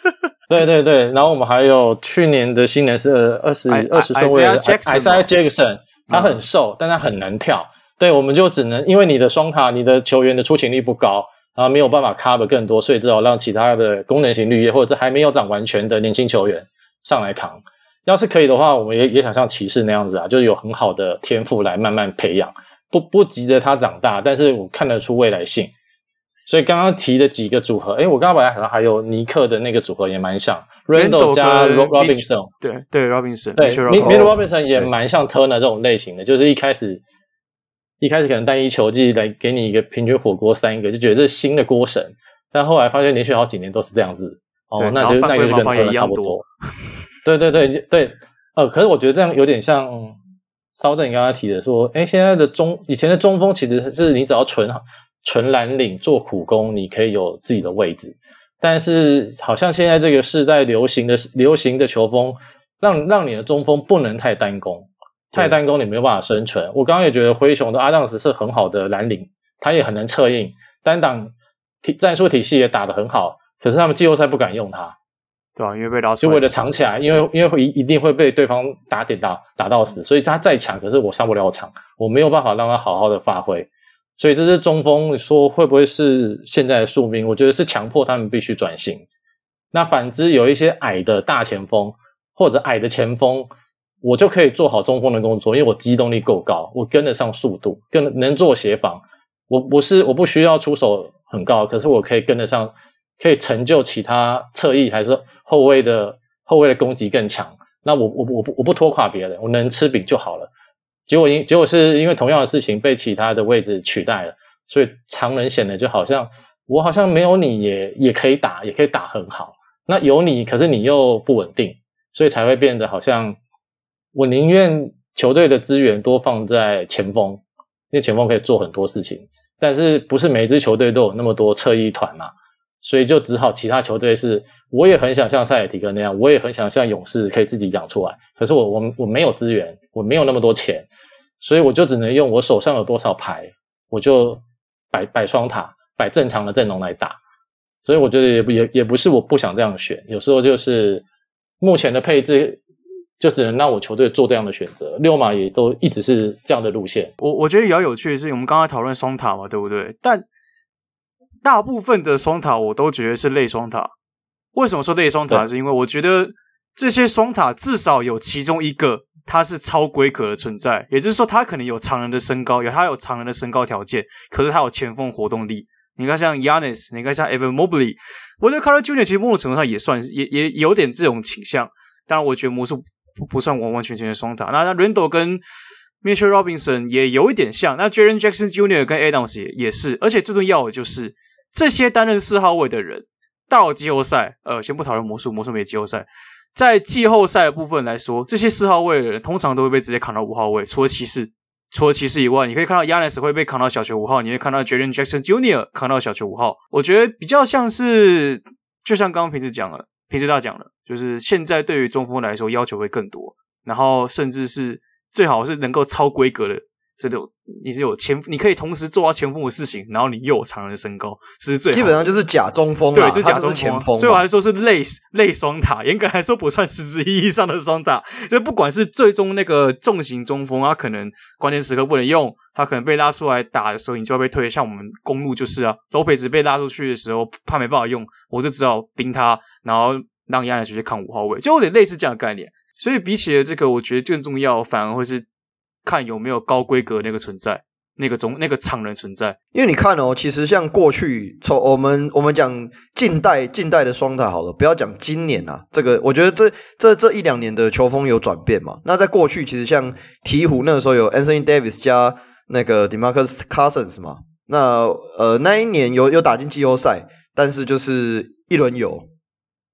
对对对，然后我们还有去年的新人是二十二十顺位的 Isaiah Jackson，他很瘦，嗯、但他很难跳。对，我们就只能因为你的双塔，你的球员的出勤率不高，然后没有办法 cover 更多，所以只好让其他的功能型绿叶或者是还没有长完全的年轻球员上来扛。要是可以的话，我们也也想像骑士那样子啊，就是有很好的天赋来慢慢培养，不不急着他长大，但是我看得出未来性。所以刚刚提的几个组合，诶，我刚刚本来好像还有尼克的那个组合也蛮像，Randle 加 Robinson，对对，Robinson，对，Mitchell Robinson 也蛮像 Turner 这种类型的，就是一开始一开始可能单一球季来给你一个平均火锅三个，就觉得这是新的锅神，但后来发现连续好几年都是这样子，哦，那就那就跟 Turner 差不多，对对对对，呃，可是我觉得这样有点像稍等你刚刚提的说，哎，现在的中以前的中锋其实是你只要纯。纯蓝领做苦工，你可以有自己的位置，但是好像现在这个世代流行的流行的球风，让让你的中锋不能太单攻，太单攻你没有办法生存。我刚刚也觉得灰熊的阿当斯是很好的蓝领，他也很能策应，单挡体战术体系也打得很好，可是他们季后赛不敢用他，对啊，因为被拉出，就为了藏起来，因为因为会一一定会被对方打点到打到死，所以他再强，可是我上不了场，我没有办法让他好好的发挥。所以这是中锋，说会不会是现在的宿命？我觉得是强迫他们必须转型。那反之，有一些矮的大前锋或者矮的前锋，我就可以做好中锋的工作，因为我机动力够高，我跟得上速度，跟能做协防。我不是我不需要出手很高，可是我可以跟得上，可以成就其他侧翼还是后卫的后卫的攻击更强。那我我我不我不拖垮别人，我能吃饼就好了。结果因结果是因为同样的事情被其他的位置取代了，所以常人显得就好像我好像没有你也也可以打，也可以打很好。那有你，可是你又不稳定，所以才会变得好像我宁愿球队的资源多放在前锋，因为前锋可以做很多事情。但是不是每支球队都有那么多侧翼团嘛？所以就只好其他球队是，我也很想像塞尔提克那样，我也很想像勇士可以自己养出来。可是我我我没有资源，我没有那么多钱，所以我就只能用我手上有多少牌，我就摆摆双塔，摆正常的阵容来打。所以我觉得也不也也不是我不想这样选，有时候就是目前的配置就只能让我球队做这样的选择。六马也都一直是这样的路线。我我觉得比较有趣的是，我们刚才讨论双塔嘛，对不对？但大部分的双塔我都觉得是类双塔。为什么说类双塔？是因为我觉得这些双塔至少有其中一个它是超规格的存在，也就是说，它可能有常人的身高，有它有常人的身高条件，可是它有前锋活动力。你看像 Giannis，你看像 Evan Mobley，我觉得 Carter Junior 其实某种程度上也算也也有点这种倾向。当然，我觉得魔术不不算完完全全的双塔。那那 Randle 跟 Mitchell Robinson 也有一点像。那 Jaren Jackson Junior 跟 Adams 也也是，而且最重要的就是。这些担任四号位的人到季后赛，呃，先不讨论魔术，魔术没季后赛，在季后赛的部分来说，这些四号位的人通常都会被直接扛到五号位，除了骑士，除了骑士以外，你可以看到 Giannis 会被扛到小球五号，你会看到 Jaren Jackson Jr. 扛到小球五号。我觉得比较像是，就像刚刚平时讲了，平时大讲了，就是现在对于中锋来说要求会更多，然后甚至是最好是能够超规格的。这种你是有前，你可以同时做到前锋的事情，然后你又有常人的身高，这是最好。基本上就是假中锋，对，就假中锋。前锋。所以我还说是类类双塔，严格来说不算实质意义上的双塔。就不管是最终那个重型中锋，他可能关键时刻不能用，他可能被拉出来打的时候，你就要被推。像我们公路就是啊，罗佩兹被拉出去的时候，怕没办法用，我就只好冰他，然后让亚尼直接看五号位，就有点类似这样的概念。所以比起了这个，我觉得更重要反而会是。看有没有高规格那个存在，那个中那个常人存在。因为你看哦，其实像过去从我们我们讲近代近代的双塔好了，不要讲今年啊，这个我觉得这这这一两年的球风有转变嘛。那在过去其实像鹈鹕那个时候有 Anthony Davis 加那个 DeMarcus Cousins 嘛，那呃那一年有有打进季后赛，但是就是一轮游，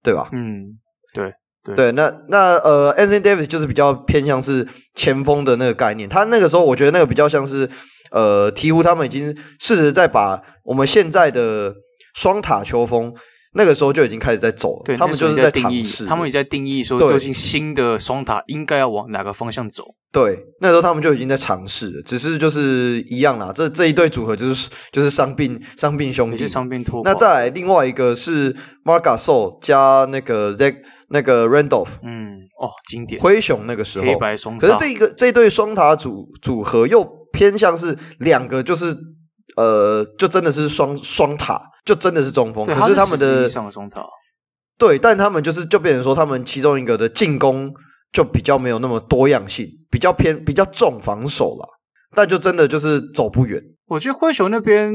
对吧？嗯，对。对，对，那那呃，Anthony Davis 就是比较偏向是前锋的那个概念。他那个时候，我觉得那个比较像是呃，鹈鹕他们已经试着在把我们现在的双塔球风，那个时候就已经开始在走了。对，他们就是在尝试，他们也在定义说，究竟新的双塔应该要往哪个方向走。对，那时候他们就已经在尝试了，只是就是一样啦。这这一对组合就是就是伤病伤病兄弟，伤病拖。那再来另外一个是 Marc Gasol 加那个 Zach。那个 Randolph，嗯，哦，经典灰熊那个时候，黑白双，可是这一个这对双塔组组合又偏向是两个，就是呃，就真的是双双塔，就真的是中锋。可是他们的上双塔，对，但他们就是就变成说，他们其中一个的进攻就比较没有那么多样性，比较偏比较重防守了。但就真的就是走不远。我觉得灰熊那边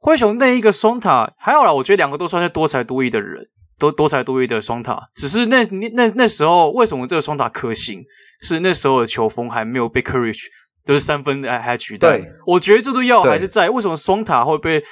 灰熊那一个双塔还好啦，我觉得两个都算是多才多艺的人。都多才多艺的双塔，只是那那那时候为什么这个双塔可行？是那时候的球风还没有被 Curry 就是三分还还取代。对，我觉得这都要还是在。为什么双塔会被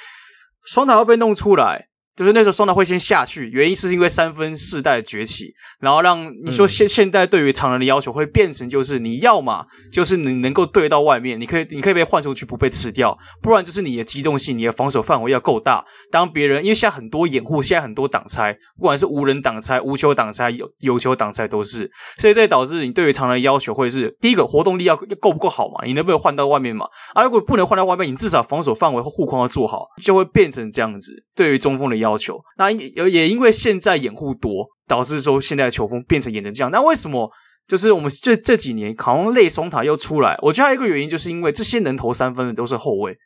双塔会被弄出来？就是那时候双塔会先下去，原因是因为三分世代的崛起，然后让你说现现在对于常人的要求会变成就是你要嘛，就是你能够对到外面，你可以你可以被换出去不被吃掉，不然就是你的机动性、你的防守范围要够大。当别人因为现在很多掩护，现在很多挡拆，不管是无人挡拆、无球挡拆、有有球挡拆都是，所以这导致你对于常人的要求会是第一个活动力要够不够好嘛？你能不能换到外面嘛？啊，如果不能换到外面，你至少防守范围和护框要做好，就会变成这样子。对于中锋的要求，那也也因为现在掩护多，导致说现在的球风变成演成这样。那为什么就是我们这这几年好像类松塔又出来？我觉得还有一个原因，就是因为这些能投三分的都是后卫。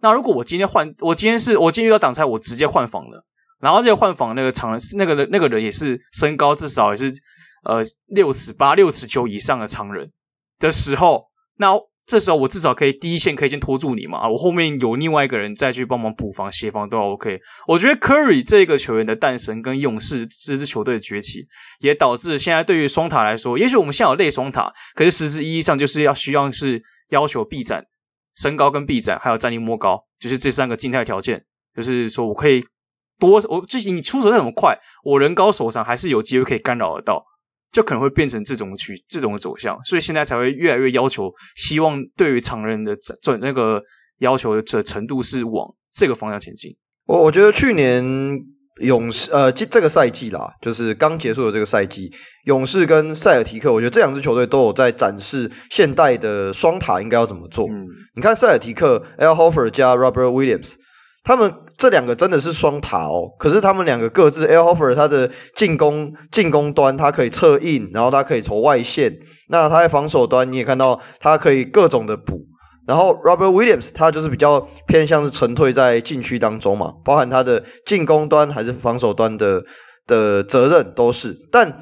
那如果我今天换，我今天是我今天遇到挡拆，我直接换防了。然后这个换防那个长，那个那个人也是身高至少也是呃六尺八、六尺九以上的长人的时候，那。这时候我至少可以第一线可以先拖住你嘛啊，我后面有另外一个人再去帮忙补防协防都 OK。我觉得 Curry 这个球员的诞生跟勇士这支球队的崛起，也导致现在对于双塔来说，也许我们现在有类双塔，可是实质意义上就是要需要是要求臂展、身高跟臂展，还有站立摸高，就是这三个静态条件，就是说我可以多我自己你出手再怎么快，我人高手长还是有机会可以干扰得到。就可能会变成这种曲这种的走向，所以现在才会越来越要求，希望对于常人的准那个要求的程度是往这个方向前进。我我觉得去年勇士呃这这个赛季啦，就是刚结束的这个赛季，勇士跟塞尔提克，我觉得这两支球队都有在展示现代的双塔应该要怎么做。嗯，你看塞尔提克，Al Horford 加 Robert Williams。他们这两个真的是双塔哦，可是他们两个各自，Al Horford 他的进攻进攻端他可以策应，然后他可以投外线，那他在防守端你也看到他可以各种的补，然后 Robert Williams 他就是比较偏向是沉退在禁区当中嘛，包含他的进攻端还是防守端的的责任都是，但。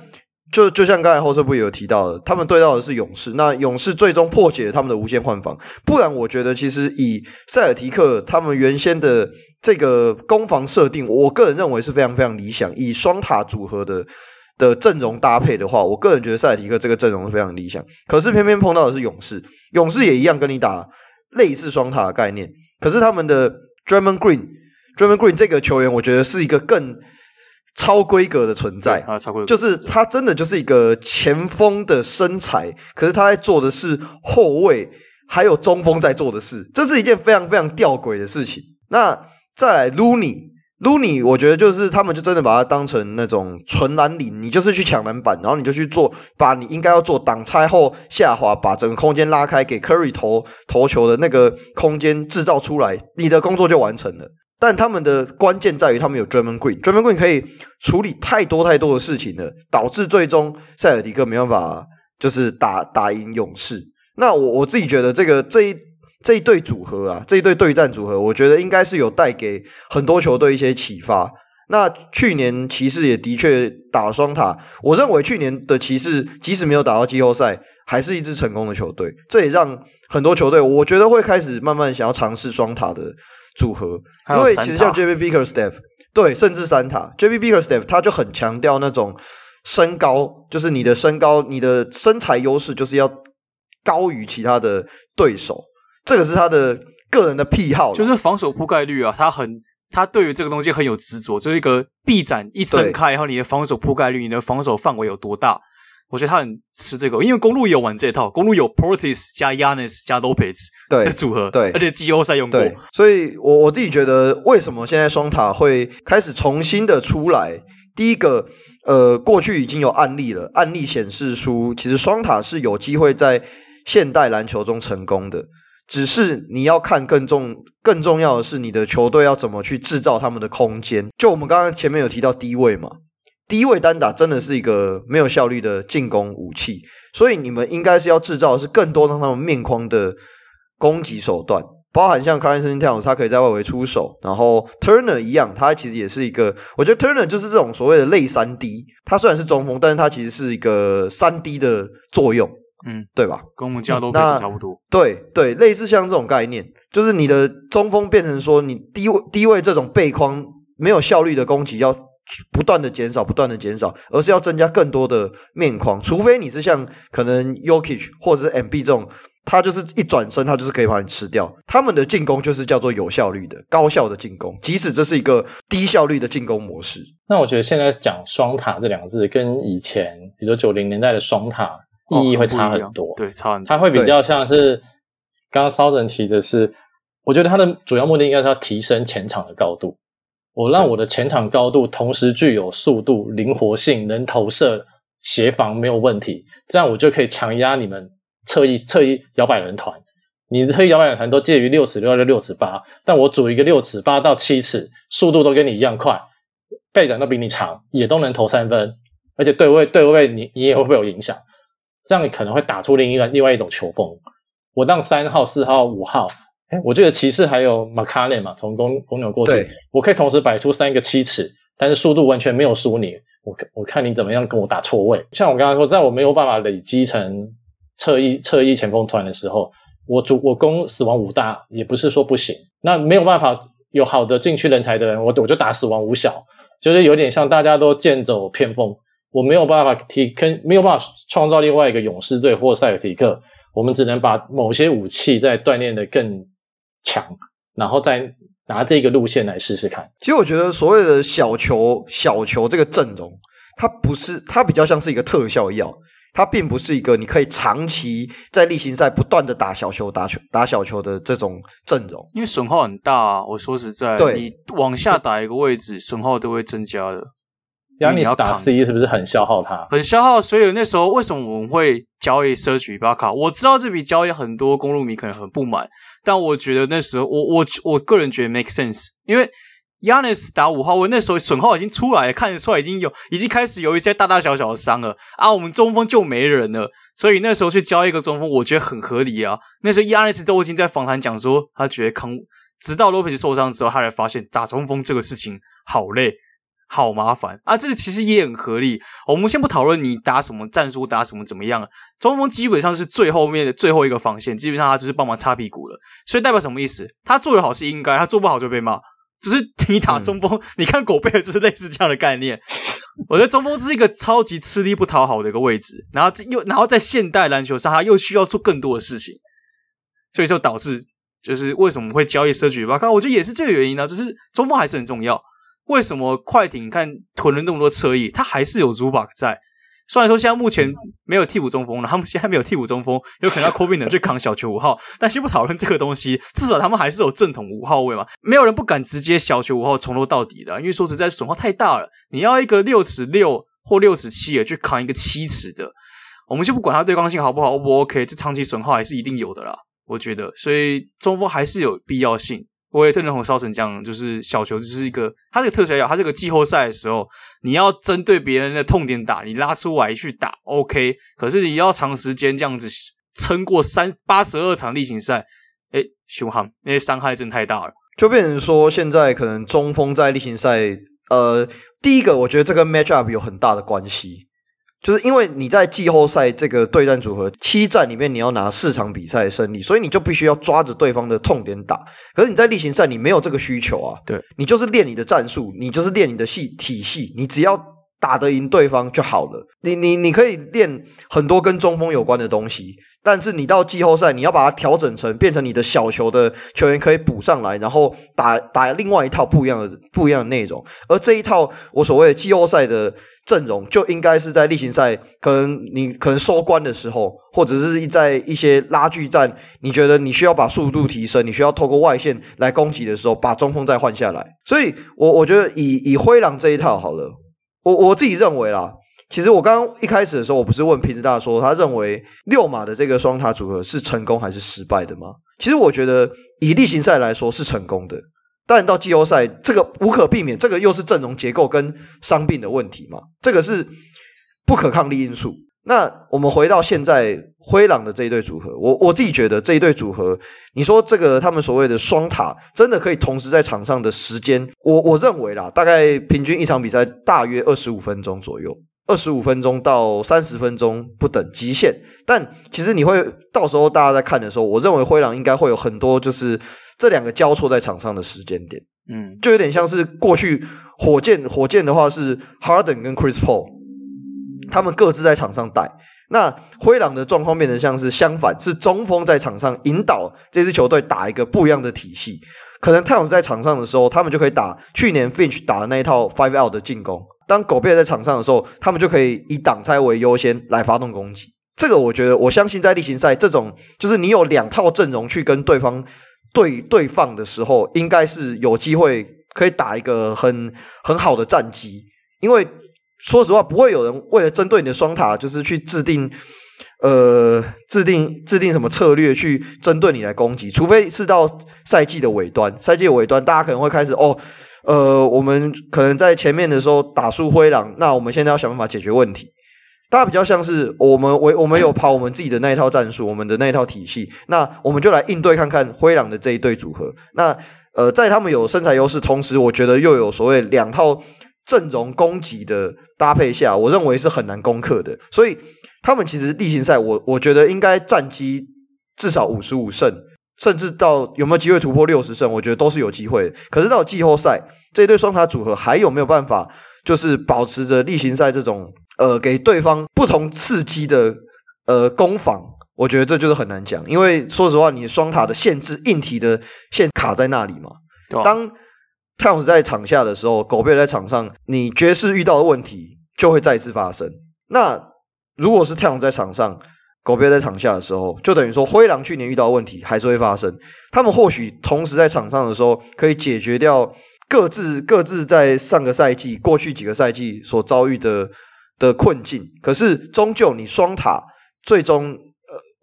就就像刚才后撤步也有提到的，他们对到的是勇士，那勇士最终破解了他们的无限换防。不然，我觉得其实以塞尔提克他们原先的这个攻防设定，我个人认为是非常非常理想。以双塔组合的的阵容搭配的话，我个人觉得塞尔提克这个阵容是非常理想。可是偏偏碰到的是勇士，勇士也一样跟你打类似双塔的概念。可是他们的 Draymond Green，Draymond Green 这个球员，我觉得是一个更。超规格的存在啊，超规格就是他真的就是一个前锋的身材，可是他在做的是后卫还有中锋在做的事，这是一件非常非常吊诡的事情。那再来，Looney，Looney，我觉得就是他们就真的把他当成那种纯蓝领，你就是去抢篮板，然后你就去做，把你应该要做挡拆后下滑，把整个空间拉开，给 Curry 投投球的那个空间制造出来，你的工作就完成了。但他们的关键在于，他们有 Draymond Green，Draymond Green 可以处理太多太多的事情了，导致最终塞尔迪克没办法就是打打赢勇士。那我我自己觉得，这个这一这一对组合啊，这一对对战组合，我觉得应该是有带给很多球队一些启发。那去年骑士也的确打双塔，我认为去年的骑士即使没有打到季后赛，还是一支成功的球队。这也让很多球队，我觉得会开始慢慢想要尝试双塔的组合，因为其实像 JB Bickerstaff，对，甚至三塔，JB Bickerstaff 他就很强调那种身高，就是你的身高，你的身材优势就是要高于其他的对手，这个是他的个人的癖好，就是防守覆盖率啊，他很。他对于这个东西很有执着，就是一个臂展一伸开，然后你的防守覆盖率、你的防守范围有多大？我觉得他很吃这个，因为公鹿有玩这套，公路有 Portis 加 Giannis 加 Lopez 的组合，对，而且季后赛用过。所以我我自己觉得，为什么现在双塔会开始重新的出来？第一个，呃，过去已经有案例了，案例显示出其实双塔是有机会在现代篮球中成功的。只是你要看更重、更重要的是你的球队要怎么去制造他们的空间。就我们刚刚前面有提到低位嘛，低位单打真的是一个没有效率的进攻武器，所以你们应该是要制造的是更多让他们面框的攻击手段，包含像 Karl-Anthony Towns 他可以在外围出手，然后 Turner 一样，他其实也是一个，我觉得 Turner 就是这种所谓的类三 D，他虽然是中锋，但是他其实是一个三 D 的作用。嗯，对吧？跟我们加都配置差不多。对对，类似像这种概念，就是你的中锋变成说，你低位低位这种背框没有效率的攻击，要不断的减少，不断的减少，而是要增加更多的面框。除非你是像可能 Jokic 或者是 MB 这种，他就是一转身，他就是可以把你吃掉。他们的进攻就是叫做有效率的、高效的进攻，即使这是一个低效率的进攻模式。那我觉得现在讲双塔这两个字，跟以前比如说九零年代的双塔。意义会差很多，哦、对，差很多。它会比较像是刚刚骚人提的是，我觉得它的主要目的应该是要提升前场的高度。我让我的前场高度同时具有速度、灵活性，能投射、协防没有问题，这样我就可以强压你们侧翼侧翼摇摆人团。你的侧翼摇摆人团都介于六尺六到六尺八，但我组一个六尺八到七尺，速度都跟你一样快，背展都比你长，也都能投三分，而且对位对位你你也会不会有影响？这样你可能会打出另一个另外一种球风。我让三号、四号、五号，诶我觉得骑士还有 McCollum 嘛，从公公牛过去，我可以同时摆出三个七尺，但是速度完全没有输你。我我看你怎么样跟我打错位。像我刚刚说，在我没有办法累积成侧翼侧翼前锋团的时候，我主我攻死亡五大也不是说不行。那没有办法有好的禁区人才的人，我我就打死亡五小，就是有点像大家都剑走偏锋。我没有办法提，跟没有办法创造另外一个勇士队或塞尔提克，我们只能把某些武器再锻炼的更强，然后再拿这个路线来试试看。其实我觉得所谓的小球小球这个阵容，它不是，它比较像是一个特效药，它并不是一个你可以长期在例行赛不断的打小球、打球、打小球的这种阵容，因为损耗很大啊。我说实在，对你往下打一个位置，损耗都会增加的。Giannis 打 C 是不是很消耗他？很消耗，所以那时候为什么我们会交易 Serge Ibaka？我知道这笔交易很多公路迷可能很不满，但我觉得那时候我我我个人觉得 make sense，因为 Giannis 打五号位那时候损耗已经出来了，看得出来已经有已经开始有一些大大小小的伤了啊，我们中锋就没人了，所以那时候去交易一个中锋，我觉得很合理啊。那时候 Giannis 都已经在访谈讲说，他觉得康直到 Lopez 受伤之后，他才发现打中锋这个事情好累。好麻烦啊！这个其实也很合理。我们先不讨论你打什么战术，打什么怎么样。中锋基本上是最后面的最后一个防线，基本上他只是帮忙擦屁股了。所以代表什么意思？他做得好是应该，他做不好就被骂。只是你打中锋，嗯、你看狗贝尔就是类似这样的概念。我觉得中锋是一个超级吃力不讨好的一个位置，然后又然后在现代篮球上，他又需要做更多的事情，所以就导致就是为什么会交易 Serge Ibaka，我觉得也是这个原因呢。就是中锋还是很重要。为什么快艇看囤了那么多侧翼，他还是有 Zubac 在？虽然说现在目前没有替补中锋了，他们现在没有替补中锋，有可能要 Covington 去扛小球五号。但先不讨论这个东西，至少他们还是有正统五号位嘛。没有人不敢直接小球五号从头到底的，因为说实在损耗太大了。你要一个六尺六或六尺七的去扛一个七尺的，我们就不管他对抗性好不好，O 不 OK，这长期损耗还是一定有的啦。我觉得，所以中锋还是有必要性。我也特别认同烧成这样，就是小球就是一个，他这个特效药，他这个季后赛的时候，你要针对别人的痛点打，你拉出来去打，OK。可是你要长时间这样子撑过三八十二场例行赛，诶，凶悍，那些伤害真太大了，就变成说现在可能中锋在例行赛呃，第一个我觉得这跟 match up 有很大的关系，就是因为你在季后赛这个对战组合七战里面，你要拿四场比赛的胜利，所以你就必须要抓着对方的痛点打。可是你在例行赛你没有这个需求啊，对，你就是练你的战术，你就是练你的系体系，你只要打得赢对方就好了。你你你可以练很多跟中锋有关的东西。但是你到季后赛，你要把它调整成变成你的小球的球员可以补上来，然后打打另外一套不一样的不一样的内容。而这一套我所谓的季后赛的阵容，就应该是在例行赛可能你可能收官的时候，或者是在一些拉锯战，你觉得你需要把速度提升，你需要透过外线来攻击的时候，把中锋再换下来。所以我我觉得以以灰狼这一套好了，我我自己认为啦。其实我刚刚一开始的时候，我不是问皮子大说，他认为六马的这个双塔组合是成功还是失败的吗？其实我觉得以例行赛来说是成功的，但到季后赛这个无可避免，这个又是阵容结构跟伤病的问题嘛，这个是不可抗力因素。那我们回到现在灰狼的这一对组合，我我自己觉得这一对组合，你说这个他们所谓的双塔真的可以同时在场上的时间，我我认为啦，大概平均一场比赛大约二十五分钟左右。二十五分钟到三十分钟不等极限，但其实你会到时候大家在看的时候，我认为灰狼应该会有很多就是这两个交错在场上的时间点，嗯，就有点像是过去火箭，火箭的话是 Harden 跟 Chris Paul，他们各自在场上带，那灰狼的状况变得像是相反，是中锋在场上引导这支球队打一个不一样的体系，可能 Towns 在场上的时候，他们就可以打去年 Finch 打的那一套 Five Out 的进攻。当狗贝尔在场上的时候，他们就可以以挡拆为优先来发动攻击。这个我觉得，我相信在例行赛这种就是你有两套阵容去跟对方对对放的时候，应该是有机会可以打一个很很好的战绩。因为说实话，不会有人为了针对你的双塔，就是去制定呃制定制定什么策略去针对你来攻击，除非是到赛季的尾端。赛季的尾端，大家可能会开始哦。呃，我们可能在前面的时候打输灰狼，那我们现在要想办法解决问题。大家比较像是我们，我我们有跑我们自己的那一套战术，我们的那一套体系，那我们就来应对看看灰狼的这一对组合。那呃，在他们有身材优势，同时我觉得又有所谓两套阵容攻击的搭配下，我认为是很难攻克的。所以他们其实例行赛，我我觉得应该战绩至少五十五胜。甚至到有没有机会突破六十胜，我觉得都是有机会。可是到季后赛，这一对双塔组合还有没有办法，就是保持着例行赛这种呃给对方不同刺激的呃攻防？我觉得这就是很难讲。因为说实话，你双塔的限制硬体的线卡在那里嘛。当太阳在场下的时候，狗贝在场上，你爵士遇到的问题就会再次发生。那如果是太阳在场上，狗贝在场下的时候，就等于说灰狼去年遇到问题还是会发生。他们或许同时在场上的时候，可以解决掉各自各自在上个赛季、过去几个赛季所遭遇的的困境。可是终究你双塔最终。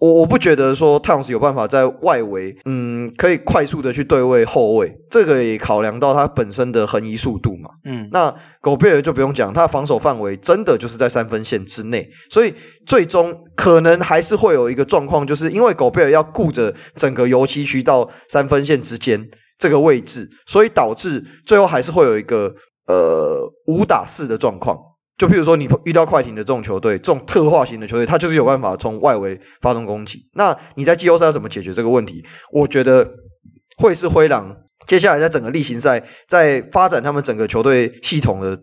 我我不觉得说汤斯有办法在外围，嗯，可以快速的去对位后卫，这个也考量到他本身的横移速度嘛，嗯，那狗贝尔就不用讲，他的防守范围真的就是在三分线之内，所以最终可能还是会有一个状况，就是因为狗贝尔要顾着整个油漆区到三分线之间这个位置，所以导致最后还是会有一个呃五打四的状况。就譬如说，你遇到快艇的这种球队，这种特化型的球队，他就是有办法从外围发动攻击。那你在季后赛要怎么解决这个问题？我觉得会是灰狼接下来在整个例行赛，在发展他们整个球队系统的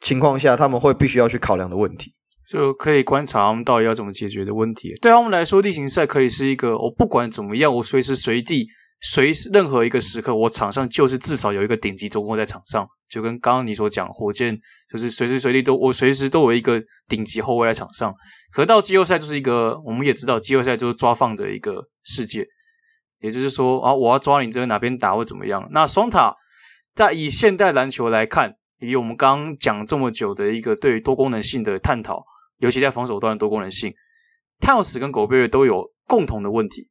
情况下，他们会必须要去考量的问题。就可以观察他们到底要怎么解决的问题。对他们来说，例行赛可以是一个，我不管怎么样，我随时随地。随时任何一个时刻，我场上就是至少有一个顶级中锋在场上，就跟刚刚你所讲，火箭就是随时随地都我随时都有一个顶级后卫在场上。可到季后赛就是一个，我们也知道季后赛就是抓放的一个世界，也就是说啊，我要抓你这个哪边打或怎么样。那双塔在以现代篮球来看，以我们刚刚讲这么久的一个对于多功能性的探讨，尤其在防守端的多功能性，泰晤士跟狗贝瑞都有共同的问题。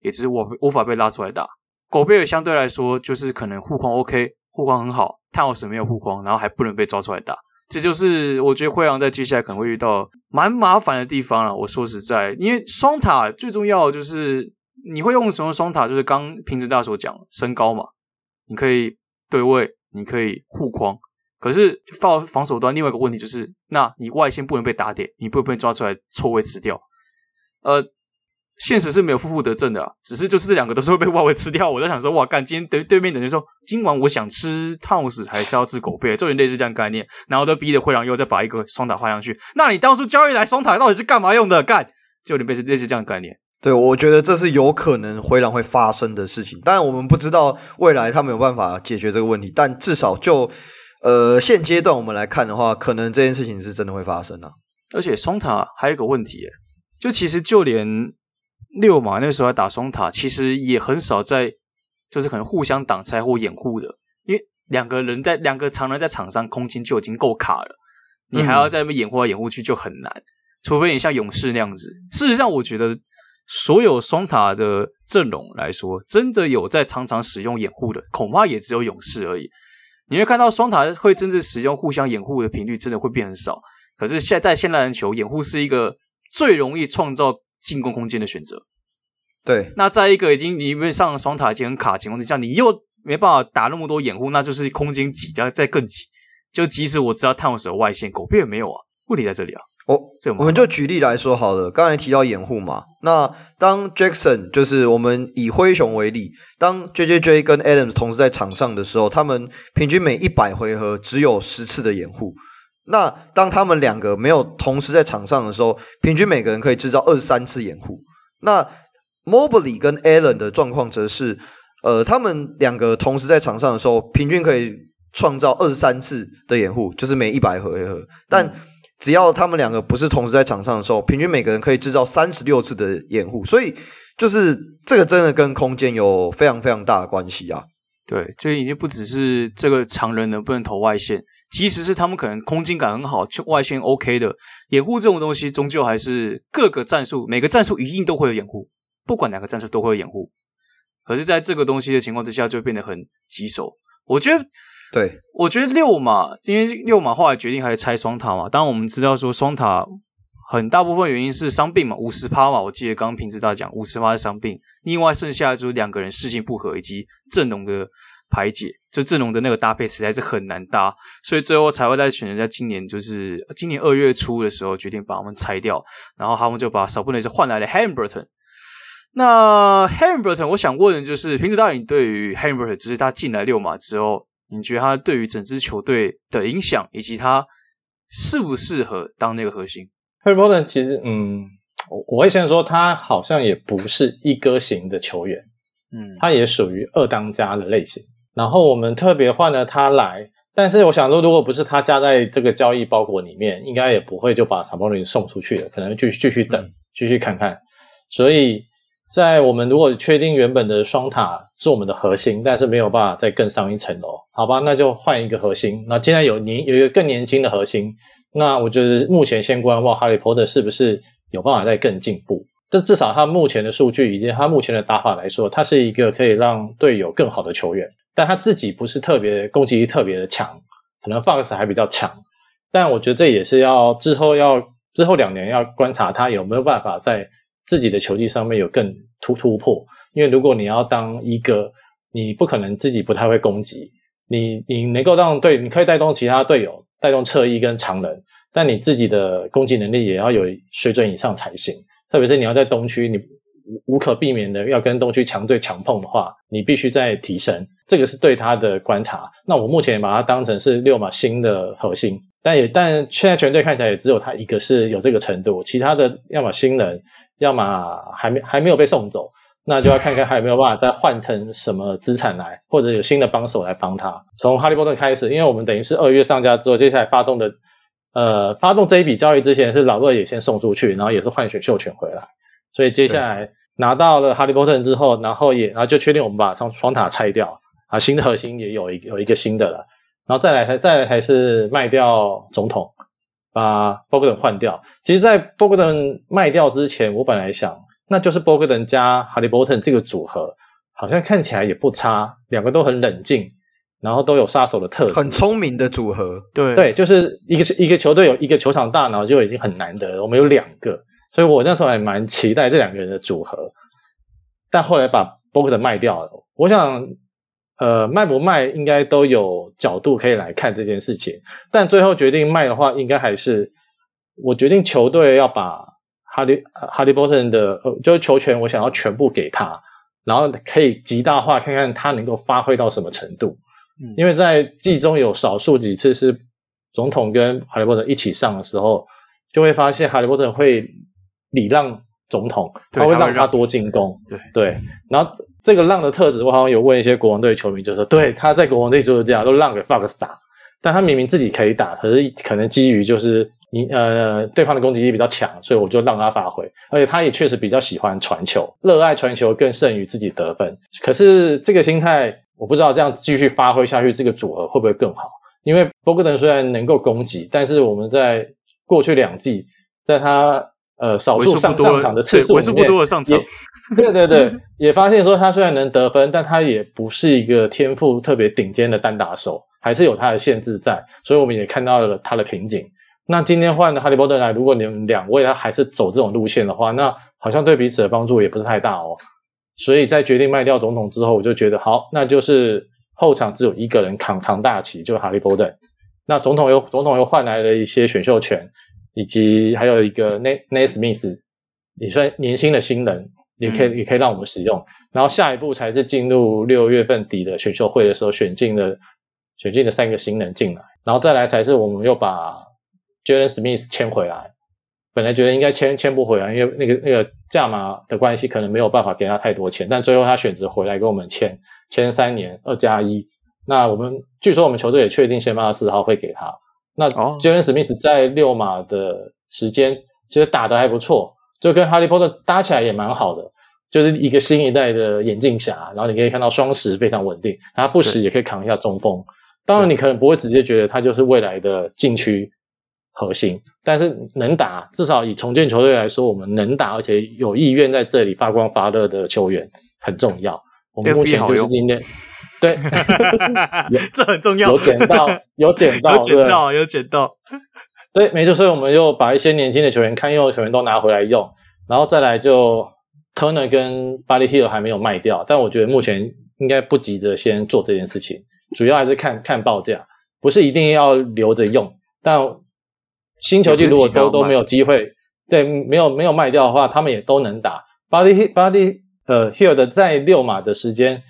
也只是我无法被拉出来打。狗贝尔相对来说就是可能护框 OK，护框很好。泰晤士没有护框，然后还不能被抓出来打，这就是我觉得灰狼在接下来可能会遇到蛮麻烦的地方了。我说实在，因为双塔最重要就是你会用什么双塔，就是刚平直大所讲身高嘛，你可以对位，你可以护框。可是防防守端另外一个问题就是，那你外线不能被打点，你不能被抓出来错位吃掉。呃，现实是没有负负得正的啊，只是就是这两个都是会被外围吃掉。我在想说，哇，干，今天对对面等于说，今晚我想吃汤姆斯还是要吃狗贝，就有点类似这样概念。然后都逼着灰狼又再把一个双塔换上去。那你当初交易来双塔到底是干嘛用的？干，就有点类似类似这样的概念。对，我觉得这是有可能灰狼会发生的事情。当然，我们不知道未来他没有办法解决这个问题，但至少就。呃，现阶段我们来看的话，可能这件事情是真的会发生啊。而且双塔还有一个问题，就其实就连溜马那时候来打双塔，其实也很少在，就是可能互相挡拆或掩护的，因为两个人在两个常人在场上，空间就已经够卡了，你还要在那边掩护来掩护去就很难，除非你像勇士那样子。事实上，我觉得所有双塔的阵容来说，真的有在常常使用掩护的，恐怕也只有勇士而已。你会看到双塔会真正使用互相掩护的频率真的会变很少，可是现在现代篮球掩护是一个最容易创造进攻空间的选择。对，那在一个已经你因为上双塔已经很卡情况之下，你又没办法打那么多掩护，那就是空间挤加再更挤。就即使我知道探索手外线，狗屁也没有啊，问题在这里啊。哦，这我们就举例来说好了。刚才提到掩护嘛，那当 Jackson 就是我们以灰熊为例，当 JJJ 跟 Adams 同时在场上的时候，他们平均每一百回合只有十次的掩护。那当他们两个没有同时在场上的时候，平均每个人可以制造二十三次掩护。那 Mobley 跟 Allen 的状况则是，呃，他们两个同时在场上的时候，平均可以创造二十三次的掩护，就是每一百回合，但。嗯只要他们两个不是同时在场上的时候，平均每个人可以制造三十六次的掩护，所以就是这个真的跟空间有非常非常大的关系啊。对，这已经不只是这个常人能不能投外线，其实是他们可能空间感很好，就外线 OK 的掩护这种东西，终究还是各个战术每个战术一定都会有掩护，不管哪个战术都会有掩护。可是，在这个东西的情况之下，就会变得很棘手。我觉得。对，我觉得六马，因为六马后来决定还是拆双塔嘛。当然我们知道说双塔很大部分原因是伤病嘛，五十趴嘛。我记得刚刚平时大讲五十趴是伤病，另外剩下就是两个人事情不合以及阵容的排解，就阵容的那个搭配实在是很难搭，所以最后才会在选择在今年就是今年二月初的时候决定把他们拆掉，然后他们就把少布内是换来了 Haliburton。那 Haliburton 我想问的就是平时大你对于 Haliburton 就是他进来六马之后。你觉得他对于整支球队的影响，以及他适不适合当那个核心？Haliburton 其实，嗯，我我会先说，他好像也不是一哥型的球员，嗯，他也属于二当家的类型。然后我们特别换了他来，但是我想说，如果不是他加在这个交易包裹里面，应该也不会就把萨博林送出去了，可能继续继续等，继续看看。所以。在我们如果确定原本的双塔是我们的核心，但是没有办法再更上一层楼，好吧，那就换一个核心。那现在有年有一个更年轻的核心，那我觉得目前先观望哈利波特是不是有办法再更进步。这至少他目前的数据以及他目前的打法来说，他是一个可以让队友更好的球员，但他自己不是特别攻击力特别的强，可能 Fox 还比较强，但我觉得这也是要之后要之后两年要观察他有没有办法在。自己的球技上面有更突突破，因为如果你要当一个，你不可能自己不太会攻击，你你能够让队，你可以带动其他队友，带动侧翼跟长人，但你自己的攻击能力也要有水准以上才行。特别是你要在东区，你无无可避免的要跟东区强队强碰的话，你必须再提升。这个是对他的观察。那我目前把他当成是六马新的核心，但也但现在全队看起来也只有他一个是有这个程度，其他的要么新人。要么还没还没有被送走，那就要看看还有没有办法再换成什么资产来，或者有新的帮手来帮他。从哈利波特开始，因为我们等于是二月上架之后，接下来发动的，呃，发动这一笔交易之前是老二也先送出去，然后也是换选秀权回来，所以接下来拿到了哈利波特之后，然后也然后就确定我们把双双塔拆掉啊，新的核心也有一有一个新的了，然后再来才再来才是卖掉总统。把波格顿换掉。其实，在波格顿卖掉之前，我本来想，那就是波格顿加哈利波特这个组合，好像看起来也不差，两个都很冷静，然后都有杀手的特质，很聪明的组合。对对，就是一个一个球队有一个球场大脑就已经很难得了，我们有两个，所以我那时候还蛮期待这两个人的组合。但后来把波格顿卖掉了，我想，呃，卖不卖应该都有角度可以来看这件事情。但最后决定卖的话，应该还是我决定球队要把哈利哈利波特的呃，就是球权，我想要全部给他，然后可以极大化看看他能够发挥到什么程度。嗯，因为在季中有少数几次是总统跟哈利波特一起上的时候，就会发现哈利波特会礼让。总统他会让他多进攻，对对，然后这个让的特质，我好像有问一些国王队球迷，就说对他在国王队就是这样，都让给 Fox 打，但他明明自己可以打，可是可能基于就是你呃对方的攻击力比较强，所以我就让他发挥，而且他也确实比较喜欢传球，热爱传球更胜于自己得分。可是这个心态，我不知道这样继续发挥下去，这个组合会不会更好？因为波格登虽然能够攻击，但是我们在过去两季在他。呃，少数上上场的次数，为数不多的上场，对对对，也发现说他虽然能得分，但他也不是一个天赋特别顶尖的单打手，还是有他的限制在，所以我们也看到了他的瓶颈。那今天换了哈利波特来，如果你们两位他还是走这种路线的话，那好像对彼此的帮助也不是太大哦。所以在决定卖掉总统之后，我就觉得好，那就是后场只有一个人扛扛大旗，就是哈利波特。那总统又总统又换来了一些选秀权。以及还有一个 Nesmith 也算年轻的新人，也可以、嗯、也可以让我们使用。然后下一步才是进入六月份底的选秀会的时候，选进了选进了三个新人进来，然后再来才是我们又把 Jalen Smith 签回来。本来觉得应该签签不回来，因为那个那个价码的关系，可能没有办法给他太多钱。但最后他选择回来跟我们签签三年二加一。那我们据说我们球队也确定先发四号会给他。那 Jalen Smith 在六马的时间其实打得还不错，就跟哈利波特搭起来也蛮好的，就是一个新一代的眼镜侠。然后你可以看到双十非常稳定，他不时也可以扛一下中锋。当然你可能不会直接觉得他就是未来的禁区核心，但是能打，至少以重建球队来说，我们能打而且有意愿在这里发光发热的球员很重要。我们目前就是今天。对，这很重要。有捡到，有捡到，有捡到，有捡到。对，没错。所以我们就把一些年轻的球员、堪用的球员都拿回来用，然后再来就 Turner 跟 Buddy Hield 还没有卖掉，但我觉得目前应该不急着先做这件事情，主要还是看看报价，不是一定要留着用。但新球季如果都都没有机会，对，没有没有卖掉的话，他们也都能打。Buddy Buddy 呃 Hill 的在六码的时间。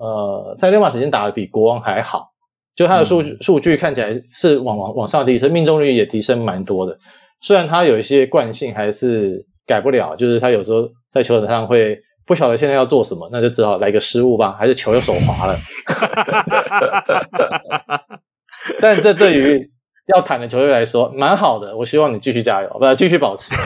呃，在六马时间打得比国王还好，就他的数据数据看起来是往往往上提升，命中率也提升蛮多的。虽然他有一些惯性还是改不了，就是他有时候在球场上会不晓得现在要做什么，那就只好来个失误吧，还是球又手滑了。但这对于要谈的球队来说蛮好的，我希望你继续加油，不，继续保持。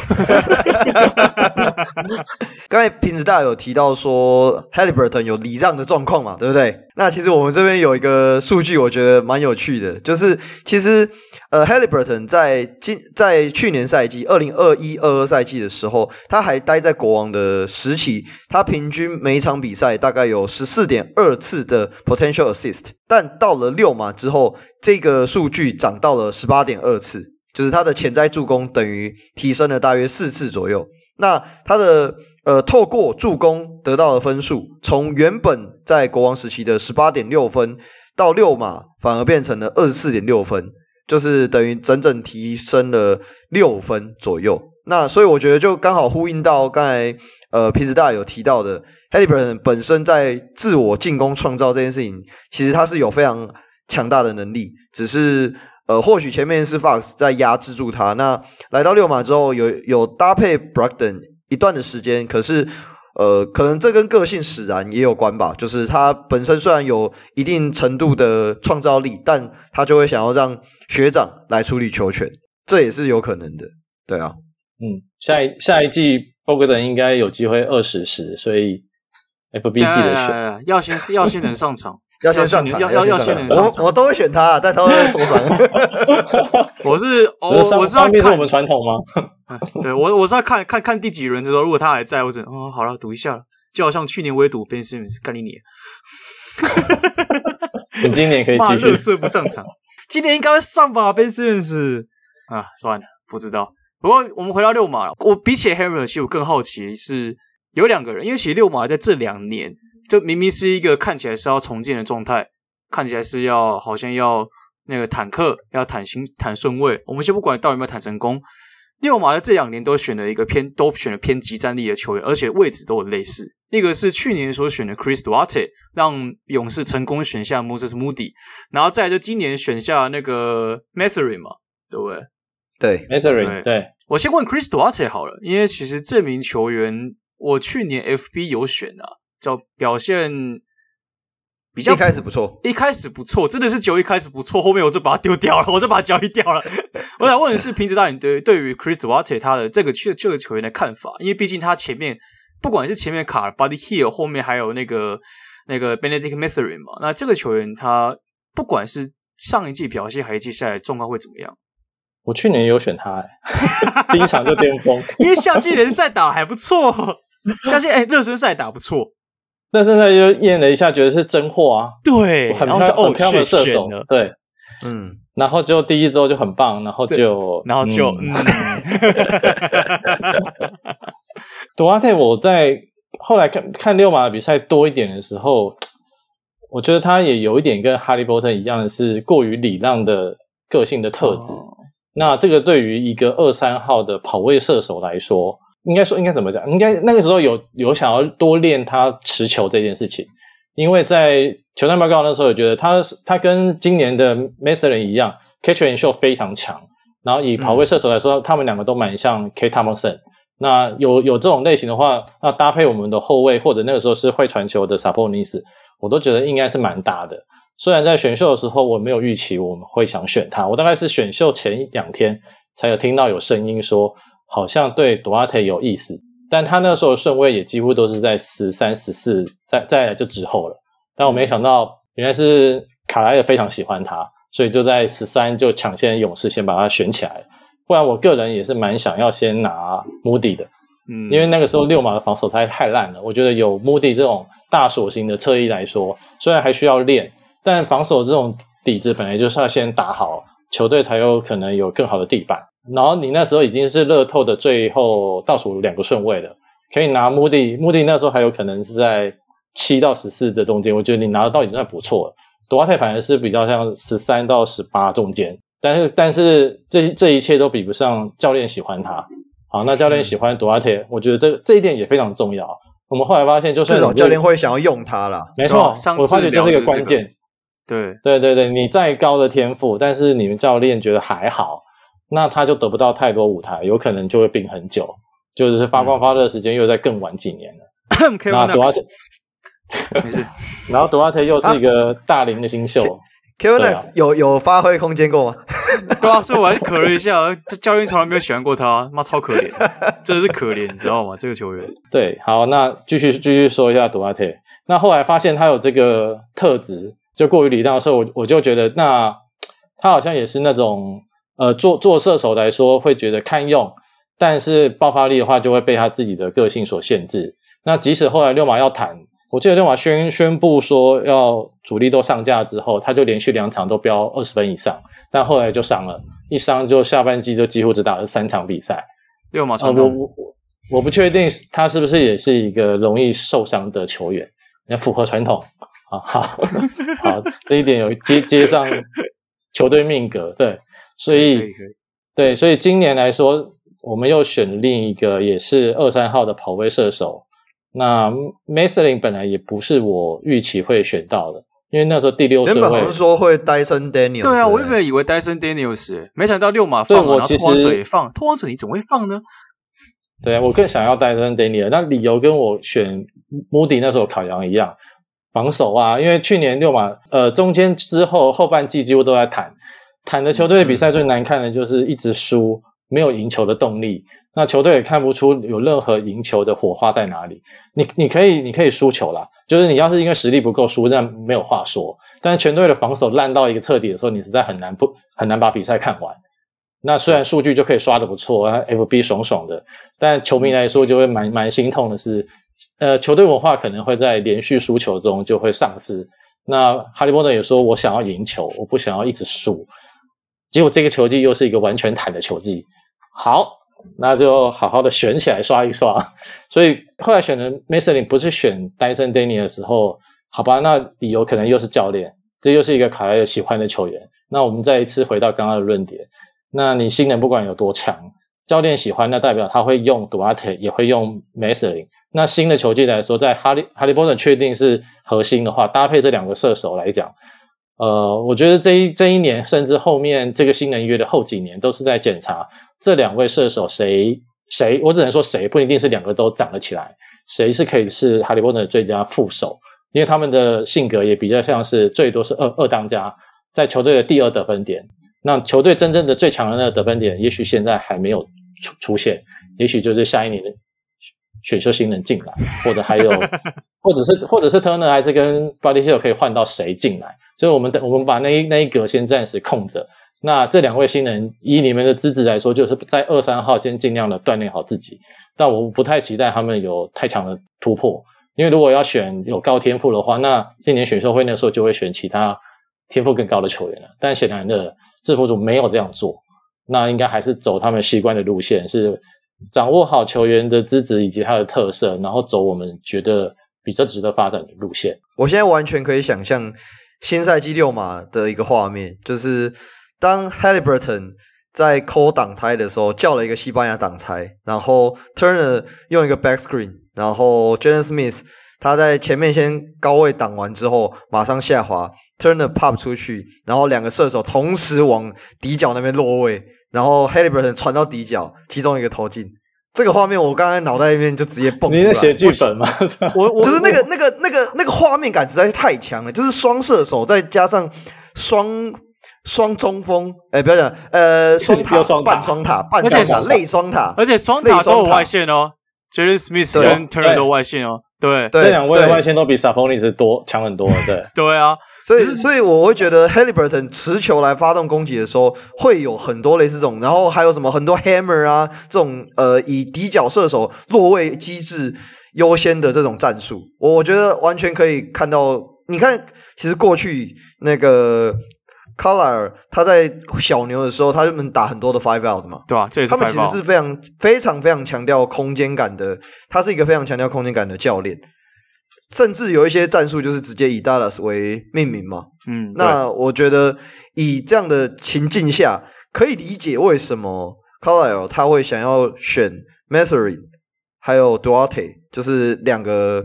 刚才瓶子大有提到说，Haliburton 有礼让的状况嘛，对不对？那其实我们这边有一个数据，我觉得蛮有趣的，就是其实呃，Haliburton 在今在去年赛季二零二一二二赛季的时候，他还待在国王的时期，他平均每一场比赛大概有十四点二次的 potential assist，但到了溜马之后，这个数据涨到了十八点二次，就是他的潜在助攻等于提升了大约四次左右。那他的呃，透过助攻得到的分数，从原本在国王时期的十八点六分，到六马反而变成了二十四点六分，就是等于整整提升了六分左右。那所以我觉得就刚好呼应到刚才呃皮子大有提到的，Haliburton 本身在自我进攻创造这件事情，其实他是有非常强大的能力，只是呃或许前面是 Fox 在压制住他。那来到六马之后有，有搭配 Brogdon 一段的时间，可是，呃，可能这跟个性使然也有关吧。就是他本身虽然有一定程度的创造力，但他就会想要让学长来处理球权，这也是有可能的。对啊，嗯，下一下一季波格登应该有机会二十十，所以 FB 记得选，要先要先能上场。要先上场，要要要先上场。我我都会选他，但他会受伤。我是我我是要看是我们传统吗？对我我是要看看看第几轮之后，如果他还在，我只哦好了，赌一下，就好像去年我也赌 Ben Simmons 干你你。你今年可以继续。乐色不上场，今年应该会上吧？Ben Simmons 啊，算了，不知道。不过我们回到六马，我比起 Harry，其实我更好奇是有两个人，因为其实六马在这两年。就明明是一个看起来是要重建的状态，看起来是要好像要那个坦克要坦行坦顺位，我们先不管到底有没有坦成功。六马的这两年都选了一个偏都选了偏即战力的球员，而且位置都很类似。一个是去年所选的 Chris Duarte，让勇士成功选下 Moses Moody，然后再来就今年选下那个 Matherin 嘛，对不对？对，Matherin。对，我先问 Chris Duarte 好了，因为其实这名球员我去年 FB 有选啊，叫表现。比较一开始不错，一开始不错，真的是球一开始不错，后面我就把它丢掉了，我就把它交易掉了。我想问的是，平子大你对对于 Chris Duarte 他的这个这这个球员的看法？因为毕竟他前面不管是前面卡 Buddy Hield，后面还有那个那个 Benedict Mathurin 嘛，那这个球员他不管是上一季表现，还是接下来状况会怎么样？我去年有选他，哎，第一场就巅峰，因为夏季联赛打还不错，夏季哎热身赛打不错。但现在又验了一下，觉得是真货啊！对，很漂亮，很漂亮的射手。对，嗯，然后就第一周就很棒，然后就，然后就，嗯。杜阿特，我在后来看看六马的比赛多一点的时候，我觉得他也有一点跟哈利波特一样的是过于礼让的个性的特质。哦、那这个对于一个二三号的跑位射手来说。应该说，应该怎么讲？应该那个时候有有想要多练他持球这件事情，因为在球探报告那时候，我觉得他他跟今年的 Mathurin 一样，catch and shoot 非常强。然后以跑位射手来说，他们两个都蛮像 K Thompson。那有有这种类型的话，那搭配我们的后卫或者那个时候是会传球的 Sabonis，我都觉得应该是蛮搭的。虽然在选秀的时候我没有预期我们会想选他，我大概是选秀前一两天才有听到有声音说。好像对 Duarte 有意思，但他那时候的顺位也几乎都是在十三、十四，再再来就之后了。但我没想到，原来是卡莱尔非常喜欢他，所以就在十三就抢先勇士先把他选起来。不然我个人也是蛮想要先拿 Moody 的，嗯，因为那个时候六马的防守太太烂了。我觉得有 Moody 这种大锁型的侧翼来说，虽然还需要练，但防守这种底子本来就是要先打好，球队才有可能有更好的地板。然后你那时候已经是乐透的最后倒数两个顺位了，可以拿 Moody。Moody 那时候还有可能是在七到十四的中间，我觉得你拿得到已经算不错了。杜阿特反而是比较像十三到十八中间，但是但是这这一切都比不上教练喜欢他。好，那教练喜欢多阿特，我觉得这这一点也非常重要。我们后来发现，就是至少教练会想要用他啦。没错，我发觉这是一个关键。对对对对，你再高的天赋，但是你们教练觉得还好。那他就得不到太多舞台，有可能就会病很久，就是发光发热的时间又在更晚几年了。嗯、那杜阿特，然后杜阿特又是一个大龄的新秀。Knox 有有发挥空间过吗？对啊，所以我还可了一下，教练从来没有喜欢过他，妈超可怜，真的是可怜，你知道吗？这个球员。对，好，那继续继续说一下杜阿特。那后来发现他有这个特质，就过于礼让的时候，我我就觉得，那他好像也是那种。呃，做做射手来说会觉得堪用，但是爆发力的话就会被他自己的个性所限制。那即使后来六马要谈，我记得六马宣宣布说要主力都上架之后，他就连续两场都飙二十分以上，但后来就伤了，一伤就下半季就几乎只打了三场比赛。六马，呃，我我我不确定他是不是也是一个容易受伤的球员，也符合传统啊。好，好，这一点有接接上球队命格，对。所以，以以对，所以今年来说，我们又选另一个也是二三号的跑位射手。那 Mathurin 本来也不是我预期会选到的，因为那时候第六顺位。原本不是说会 Dyson Daniels。对啊，我原本以为 Dyson Daniels，没想到六马放，我其实然后拓荒者也放，拓荒者你怎么会放呢？对啊，我更想要 Dyson Daniels，那理由跟我选 Moody 那时候考量一样，防守啊，因为去年六马呃中间之后后半季几乎都在谈。坦的球队的比赛最难看的就是一直输，没有赢球的动力。那球队也看不出有任何赢球的火花在哪里。你你可以你可以输球啦，就是你要是因为实力不够输，这样没有话说。但是全队的防守烂到一个彻底的时候，你实在很难不很难把比赛看完。那虽然数据就可以刷得不错啊，FB 爽爽的，但球迷来说就会蛮蛮心痛的是，呃，球队文化可能会在连续输球中就会丧失。那哈利波特也说，我想要赢球，我不想要一直输。结果这个球技又是一个完全坦的球技。好，那就好好的选起来刷一刷。所以后来选的 Mathurin 不是选 Dyson Daniels 的时候，好吧，那理由可能又是教练，这又是一个卡莱尔喜欢的球员。那我们再一次回到刚刚的论点，那你新人不管有多强，教练喜欢，那代表他会用 Duarte，也会用 Mathurin。那新的球技来说，在哈利哈利波特确定是核心的话，搭配这两个射手来讲，呃，我觉得这一这一年，甚至后面这个新人约的后几年，都是在检查这两位射手谁谁，我只能说谁不一定是两个都长得起来，谁是可以是哈利波特的最佳副手，因为他们的性格也比较像是最多是二二当家，在球队的第二得分点，那球队真正的最强的那个得分点，也许现在还没有出出现，也许就是下一年的。选秀新人进来，或者还有，或者是或者是 Turner 还是跟 Buddy Hield 可以换到谁进来？所以我们等我们把那一那一格先暂时空着。那这两位新人以你们的资质来说，就是在二三号先尽量的锻炼好自己。但我不太期待他们有太强的突破，因为如果要选有高天赋的话，那今年选秀会那时候就会选其他天赋更高的球员了。但显然的制服组没有这样做，那应该还是走他们习惯的路线是。掌握好球员的资质以及他的特色，然后走我们觉得比较值得发展的路线。我现在完全可以想象新赛季六马的一个画面，就是当 Haliburton 在抠挡拆的时候叫了一个西班牙挡拆，然后 Turner 用一个 back screen，然后 Jalen Smith 他在前面先高位挡完之后马上下滑，Turner pop 出去，然后两个射手同时往底角那边落位。然后 Haliburton 传到底角，其中一个投进，这个画面我刚才脑袋里面就直接蹦出来。你在写剧本吗？我我 就是那个那个那个那个画面感实在是太强了，就是双射手再加上双双中锋，哎，不要讲，呃，双塔，半双塔，半双塔，类双塔，而且双塔都有外线哦，Jalen Smith 跟 Turner 都外线哦，对，这两位的外线都比 Sabonis 多强很多，对，对啊。所以，所以我会觉得 Haliburton 持球来发动攻击的时候，会有很多类似这种，然后还有什么很多 Hammer 啊这种呃以底角射手落位机制优先的这种战术，我觉得完全可以看到。你看，其实过去那个 Carlisle 他在小牛的时候，他就能打很多的 Five Out 嘛，对吧？这也是。他们其实是非常非常非常强调空间感的，他是一个非常强调空间感的教练。甚至有一些战术就是直接以 Dallas 为命名嘛，嗯，那我觉得以这样的情境下，可以理解为什么 Carlisle 他会想要选 Mathurin 还有 Duarte，就是两个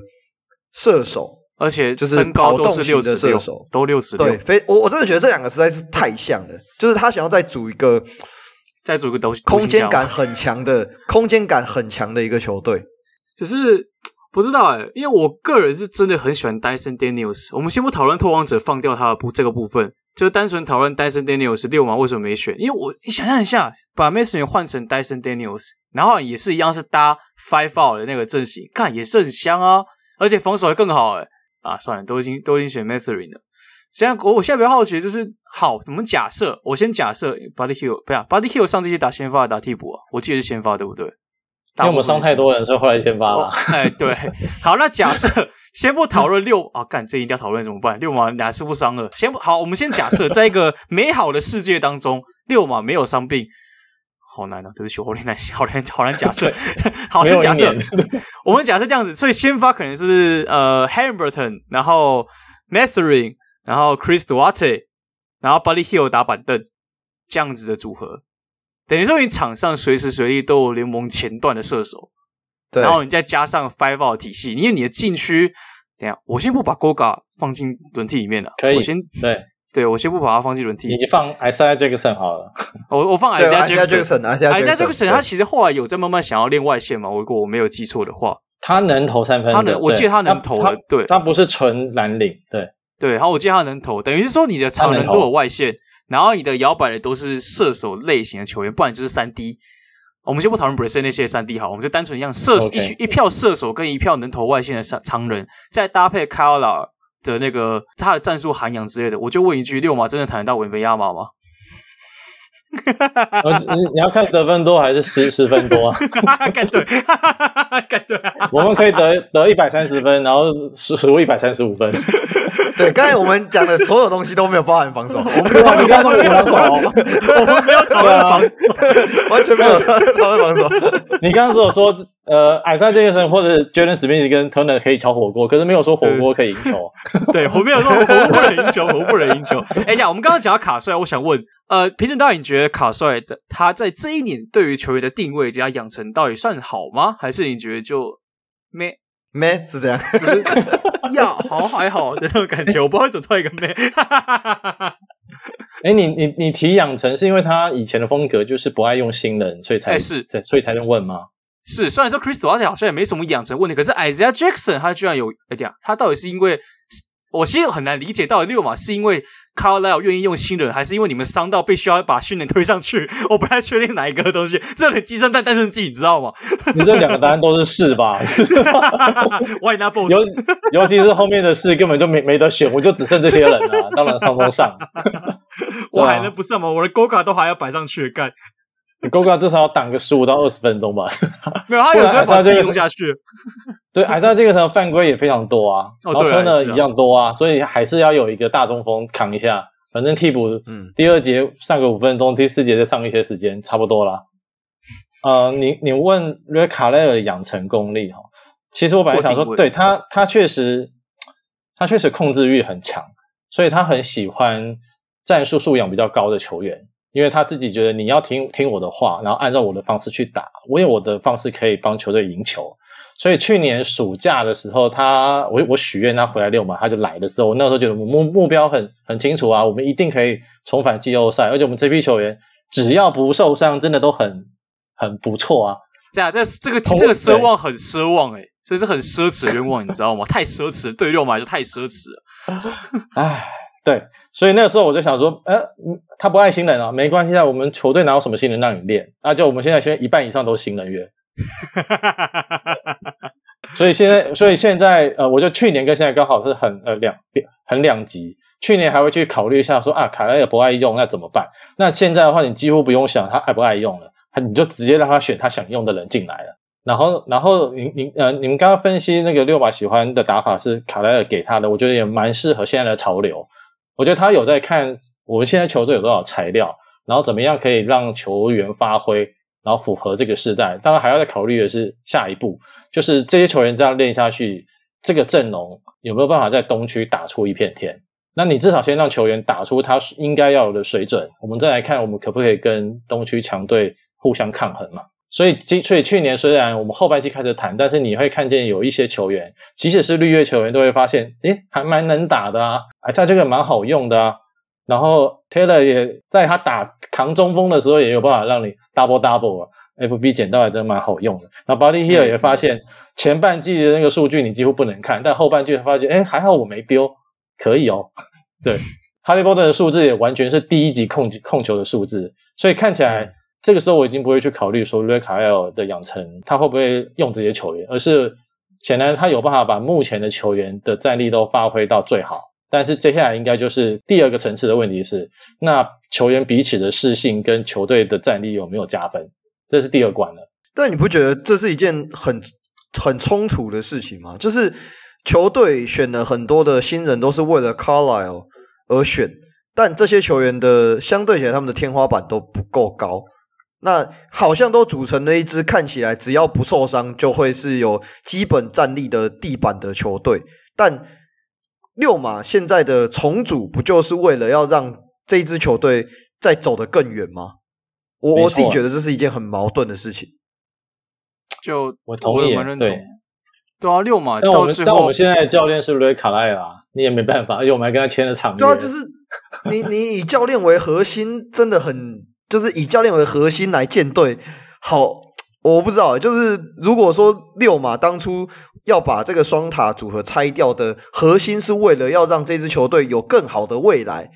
射手，而且就是身高都是六十六，都六十六，对，非我我真的觉得这两个实在是太像了，就是他想要再组一个，再组一个东西，空间感很强的，空间感很强的一个球队，只是。不知道哎、欸，因为我个人是真的很喜欢 Dyson Daniels。我们先不讨论拓荒者放掉他的部这个部分，就单纯讨论 Dyson Daniels 六嘛为什么没选？因为我你想象一下，把 Mathurin 换成 Dyson Daniels，然后也是一样是搭 Five Out 的那个阵型，看也是很香啊，而且防守还更好哎、啊，算了，都已经都已经选 Mathurin 了。现在我我现在比较好奇的就是，好，我们假设我先假设 Buddy Hield 不要 Buddy Hield 上这些打先发打替补啊，我记得是先发对不对？因为我们伤太多人，所以后来先发了。哎，对，好，那假设先不讨论六啊，干这一定要讨论怎么办？六马哪次不伤了？先不好，我们先假设，在一个美好的世界当中，六马没有伤病，好难啊！对不起，好难，好难，好难假设。好，先假设，我们假设这样子，所以先发可能是呃 Haliburton 然后 Mathurin 然后 Chris Duarte，然后 Buddy Hield 打板凳，这样子的组合。等于说，你场上随时随地都有联盟前段的射手，对，然后你再加上 Five Out 体系，因为你的禁区，等下我先不把 Goga 放进轮替里面了，可以，我先对。对，我先不把它放进轮替，你就放 Isaiah Jackson 好了，我 我放 Isaiah Jackson，Isaiah Jackson，他其实后来有在慢慢想要练外线嘛，如果我没有记错的话，他能投三分，他能，我记得他能投的，对，他不是纯蓝领，对。对，然后我记得他能投，等于是说你的常人都有外线。然后你的摇摆的都是射手类型的球员，不然就是三 D。我们先不讨论 Brunson 那些三 D 好，我们就单纯一样射一一票射手跟一票能投外线的常常人，再搭配 Carlisle 的那个他的战术涵养之类的，我就问一句：六马真的谈得到文菲亚马吗？你你要看得分多还是失失分多啊？干对，干对，我们可以得得一百三十分，然后输输一百三十五分。对，刚才我们讲的所有东西都没有包含防守，我们没有，你刚刚都没有防守，我们没有讨论防守，完全没有讨论防守。你刚刚只有说，呃，矮赛这个神或者 Jalen Smith 跟 Turner 可以炒火锅，可是没有说火锅可以赢球。对，我没有说火锅不能赢球，火锅不能赢球。哎呀，我们刚刚讲到卡帅，我想问，呃，评审导演，你觉得卡帅的他在这一年对于球员的定位加养成到底算好吗？还是你觉得就没？咩是这样，不是呀，好还好的那种感觉，我不知道怎么突然一个咩。哎，你你你提养成是因为他以前的风格就是不爱用新人，所以才是，所以才能问吗？是，虽然说 Chris Duarte 好像也没什么养成问题，可是 Isaiah Jackson 他居然有哎呀，他到底是因为？我其实很难理解，到底六马是因为 Carlisle 愿意用新人，还是因为你们伤到必须要把新人推上去？我不太确定哪一个东西，这很鸡生蛋，蛋生鸡，你知道吗？你这两个答案都是是吧？Why not both？尤尤其是后面的事根本就没没得选，我就只剩这些人了，当然上都上。我还能不上吗？我的 Goga 都还要摆上去干。你 Goga 至少要挡个十五到二十分钟吧？没有，他有时候把自己弄下去。对，还是这个时候犯规也非常多啊，然后吞的一样多啊，所以还是要有一个大中锋扛一下。反正替补，嗯，第二节上个五分钟，第四节再上一些时间，差不多啦。呃，你你问瑞卡莱尔的养成功力哈，其实我本来想说，对他，他确实，他确实控制欲很强，所以他很喜欢战术素养比较高的球员。因为他自己觉得你要听听我的话，然后按照我的方式去打，我有我的方式可以帮球队赢球。所以去年暑假的时候，他我我许愿他回来六马，他就来的时候，我那时候觉得目目标很很清楚啊，我们一定可以重返季后赛，而且我们这批球员只要不受伤，真的都很很不错啊。对啊，这这个这个奢望很奢望诶、欸，这是很奢侈的愿望，你知道吗？太奢侈，对六马就太奢侈了。唉。对，所以那个时候我就想说，呃，他不爱新人啊，没关系啊，我们球队哪有什么新人让你练？那就我们现在现在一半以上都是新人约，所以现在，所以现在，呃，我就去年跟现在刚好是很呃两很两极。去年还会去考虑一下说啊，卡莱尔不爱用，那怎么办？那现在的话，你几乎不用想他爱不爱用了，你就直接让他选他想用的人进来了。然后，然后你你呃，你们刚刚分析那个六把喜欢的打法是卡莱尔给他的，我觉得也蛮适合现在的潮流。我觉得他有在看我们现在球队有多少材料，然后怎么样可以让球员发挥，然后符合这个时代。当然还要再考虑的是下一步，就是这些球员这样练下去，这个阵容有没有办法在东区打出一片天？那你至少先让球员打出他应该要有的水准，我们再来看我们可不可以跟东区强队互相抗衡嘛。所以今，所以去年虽然我们后半季开始谈，但是你会看见有一些球员，即使是绿叶球员，都会发现，诶，还蛮能打的啊，而且这个蛮好用的啊。然后 Taylor 也在他打扛中锋的时候，也有办法让你 double double 啊。FB 捡到还真蛮好用的。那 Buddy Hield 也发现，前半季的那个数据你几乎不能看，但后半季发现，哎，还好我没丢，可以哦。对，哈利波特的数字也完全是第一级控控球的数字，所以看起来。这个时候我已经不会去考虑说瑞卡尔的养成他会不会用这些球员，而是显然他有办法把目前的球员的战力都发挥到最好。但是接下来应该就是第二个层次的问题是，那球员彼此的适性跟球队的战力有没有加分？这是第二关了。但你不觉得这是一件很很冲突的事情吗？就是球队选了很多的新人，都是为了 Carlisle 而选，但这些球员的相对起来，他们的天花板都不够高。那好像都组成了一支看起来只要不受伤就会是有基本战力的地板的球队，但溜马现在的重组不就是为了要让这一支球队再走得更远吗？我我自己觉得这是一件很矛盾的事情。就我同意，对对啊，六马。但我们但我们现在的教练是瑞卡莱尔，你也没办法，因为我们还跟他签了长约。对啊，就是你你以教练为核心，真的很。就是以教练为核心来建队，好，我不知道，就是如果说六马当初要把这个双塔组合拆掉的核心是为了要让这支球队有更好的未来，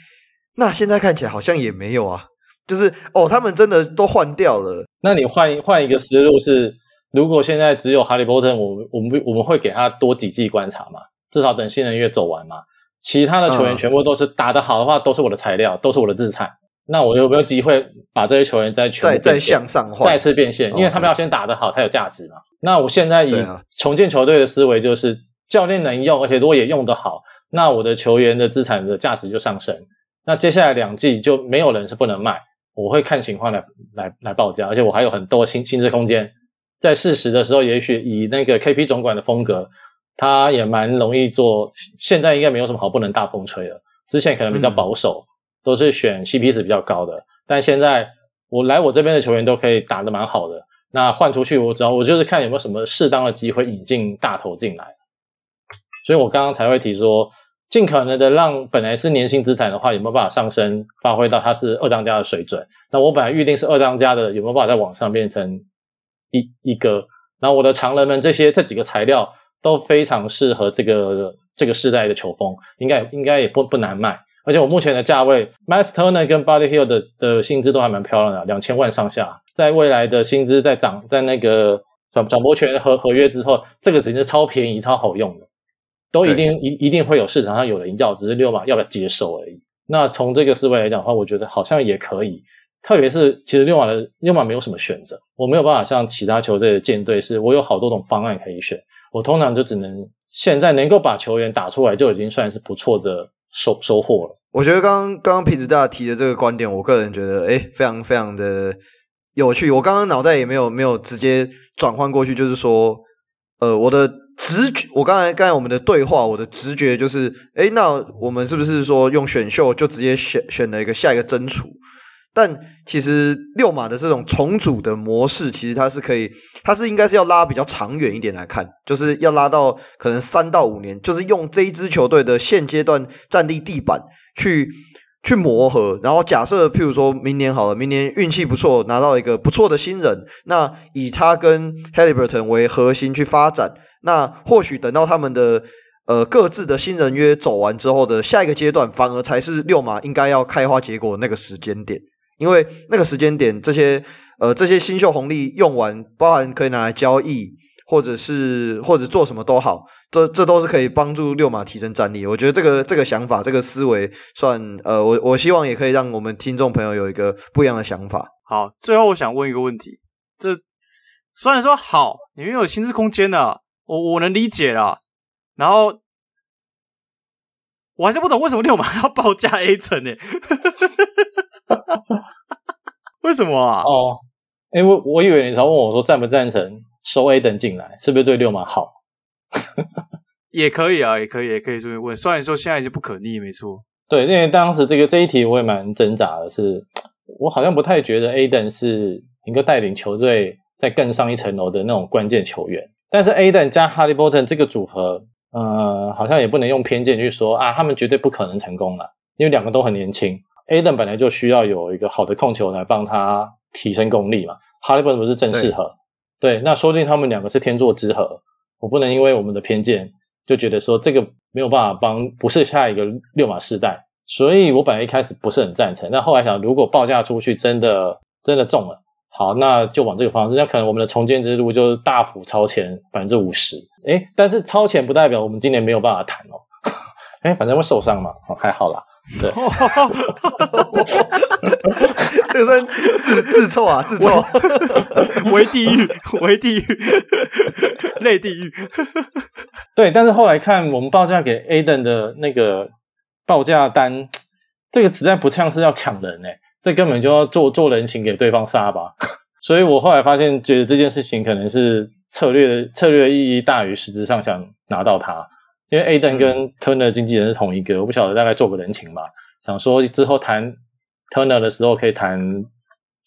那现在看起来好像也没有啊。就是哦，他们真的都换掉了。那你换换一个思路是，如果现在只有哈利波特，我们我们我们会给他多几季观察嘛？至少等新人月走完嘛。其他的球员全部都是打得好的话，都是我的材料，都是我的资产。那我有没有机会把这些球员再全再再向上换，再次变现？因为他们要先打得好才有价值嘛。那我现在以重建球队的思维，就是教练能用，而且如果也用得好，那我的球员的资产的价值就上升。那接下来两季就没有人是不能卖，我会看情况来来来报价，而且我还有很多薪薪资空间。在适时的时候，也许以那个 KP 总管的风格，他也蛮容易做。现在应该没有什么好不能大风吹的。之前可能比较保守，嗯、都是选 CP 值比较高的。但现在我来我这边的球员都可以打得蛮好的。那换出去，我只要我就是看有没有什么适当的机会引进大头进来。所以我刚刚才会提说，尽可能的让本来是年薪资产的话，有没有办法上升，发挥到它是二当家的水准？那我本来预定是二当家的，有没有办法再往上变成？一一个，然后我的常人们这些这几个材料都非常适合这个这个世代的球风，应该应该也不不难卖。而且我目前的价位，Myles Turner 跟 Buddy Hield 的的薪资都还蛮漂亮的，两千万上下。在未来的薪资在涨，在那个转转播权合合约之后，这个简直超便宜、超好用的，都一定一一定会有市场上有人要，只是六马要不要接受而已。那从这个思维来讲的话，我觉得好像也可以。特别是，其实六马的六马没有什么选择，我没有办法像其他球队的舰队，是我有好多种方案可以选。我通常就只能现在能够把球员打出来，就已经算是不错的收收获了。我觉得刚刚刚刚瓶子大提的这个观点，我个人觉得，诶，非常非常的有趣。我刚刚脑袋也没有没有直接转换过去，就是说，呃，我的直觉，我刚才刚才我们的对话，我的直觉就是，诶，那我们是不是说用选秀就直接选选了一个下一个真储？但其实六马的这种重组的模式，其实它是可以，它是应该是要拉比较长远一点来看，就是要拉到可能三到五年，就是用这一支球队的现阶段战力地板去去磨合。然后假设譬如说明年好了，明年运气不错，拿到一个不错的新人，那以他跟 Haliburton 为核心去发展，那或许等到他们的呃各自的新人约走完之后的下一个阶段，反而才是六马应该要开花结果的那个时间点。因为那个时间点，这些呃这些新秀红利用完，包含可以拿来交易，或者是或者做什么都好，这这都是可以帮助六马提升战力。我觉得这个这个想法，这个思维算呃，我我希望也可以让我们听众朋友有一个不一样的想法。好，最后我想问一个问题，这虽然说好，你们有薪资空间的，我我能理解啦。然后我还是不懂为什么六马 要报价 Ayton 呢？为什么啊？哦，因为我我以为你想问我说赞不赞成收 Ayton 进来，是不是对六马好？也可以啊，也可以，也可以这么问。虽然说现在是不可逆，没错。对，因为当时这个这一题我也蛮挣扎的是，是我好像不太觉得 Ayton 是能够带领球队再更上一层楼的那种关键球员。但是 Ayton 加 Haliburton 这个组合，呃，好像也不能用偏见去说啊，他们绝对不可能成功了，因为两个都很年轻。Ayton 本来就需要有一个好的控球来帮他提升功力嘛，Haliburton 不是正适合？对，对，那说不定他们两个是天作之合。我不能因为我们的偏见就觉得说这个没有办法帮，不是下一个六马世代。所以我本来一开始不是很赞成，但后来想，如果报价出去真的真的中了，好，那就往这个方向。那可能我们的重建之路就是大幅超前百分之五十。诶，但是超前不代表我们今年没有办法谈哦。诶，反正会受伤嘛，哦，还好啦。对，这个算自自臭啊，自臭，为地狱，为地狱，类地狱。对，但是后来看我们报价给 Ayton 的那个报价单，这个实在不像是要抢人诶，这根本就要做做人情给对方杀吧。所以我后来发现，觉得这件事情可能是策略策略意义大于实质上想拿到他。因为 Ayton 跟 Turner 的经纪人是同一个，嗯、我不晓得大概做个人情吧。想说之后谈 Turner 的时候可以谈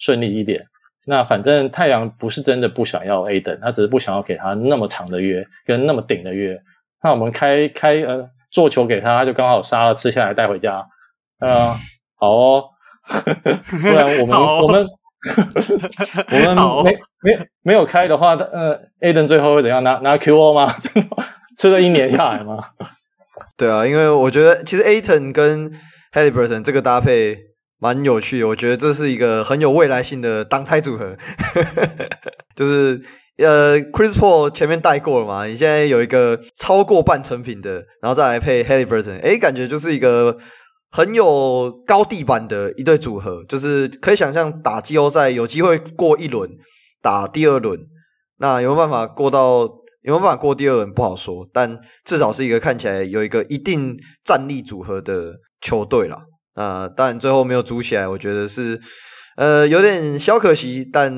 顺利一点。那反正太阳不是真的不想要 Ayton，他只是不想要给他那么长的约跟那么顶的约。那我们开开呃做球给他，他就刚好杀了吃下来带回家。呃，好哦，不然我们、哦、我们 我们没、哦、没没有开的话，呃，Ayton 最后会怎样拿拿 QO 吗？真的。吃了一年下来吗？对啊，因为我觉得其实 Aton 跟 Haliburton 这个搭配蛮有趣的，我觉得这是一个很有未来性的挡拆组合。就是呃，Chris Paul 前面带过了嘛，你现在有一个超过半成品的，然后再来配 Haliburton，诶，感觉就是一个很有高地板的一对组合，就是可以想象打季后赛有机会过一轮，打第二轮，那有没有办法过到？有没有办法过第二轮不好说，但至少是一个看起来有一个一定战力组合的球队啦。啊，但最后没有组起来，我觉得是呃有点小可惜，但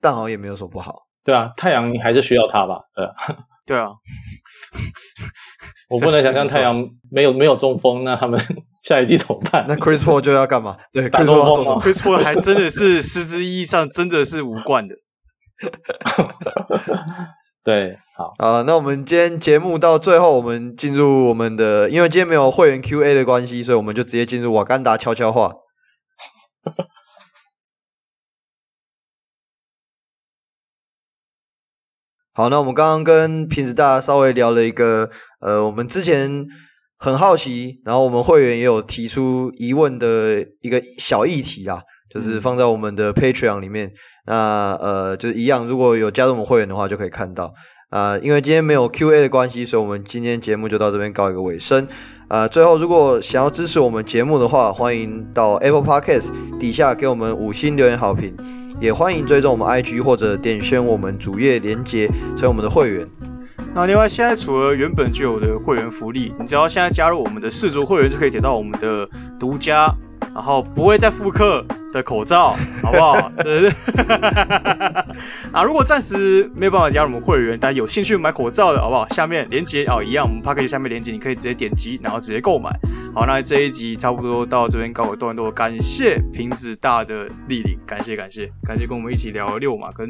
但好像也没有什么不好。对啊，太阳你还是需要他吧？对啊，对啊。我不能想象太阳没有没有中锋，那他们 下一季怎么办？那 Chris Paul 就要干嘛？对，Chris Paul 做什么？Chris Paul 还真的是实质意义上真的是无冠的。对，好啊，那我们今天节目到最后，我们进入我们的，因为今天没有会员 Q&A 的关系，所以我们就直接进入瓦甘达悄悄话。好，那我们刚刚跟平时大家稍微聊了一个，呃，我们之前很好奇，然后我们会员也有提出疑问的一个小议题啦，就是放在我们的 Patreon 里面。那呃，就是一样，如果有加入我们会员的话，就可以看到。啊、呃，因为今天没有 Q&A 的关系，所以我们今天节目就到这边告一个尾声。啊、呃，最后如果想要支持我们节目的话，欢迎到 Apple Podcast 底下给我们五星留言好评。也欢迎追踪我们 IG 或者点选我们主页连接，成为我们的会员。那另外，现在除了原本就有的会员福利，你只要现在加入我们的世足会员，就可以得到我们的独家，然后不会再复刻的口罩，好不好？啊，如果暂时没有办法加入我们会员，但有兴趣买口罩的，好不好？下面链接哦，一样，我们 p a c k a g e 下面链接，你可以直接点击，然后直接购买。好，那这一集差不多到这边告一段落，感谢瓶子大的莅临，感谢感谢感谢跟我们一起聊六马跟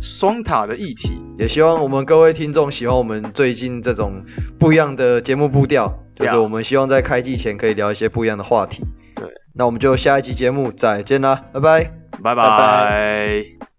双塔的议题，也希望我们各位听众喜欢我们最近这种不一样的节目步调，就是我们希望在开季前可以聊一些不一样的话题。对，那我们就下一集节目再见啦，拜拜，拜拜。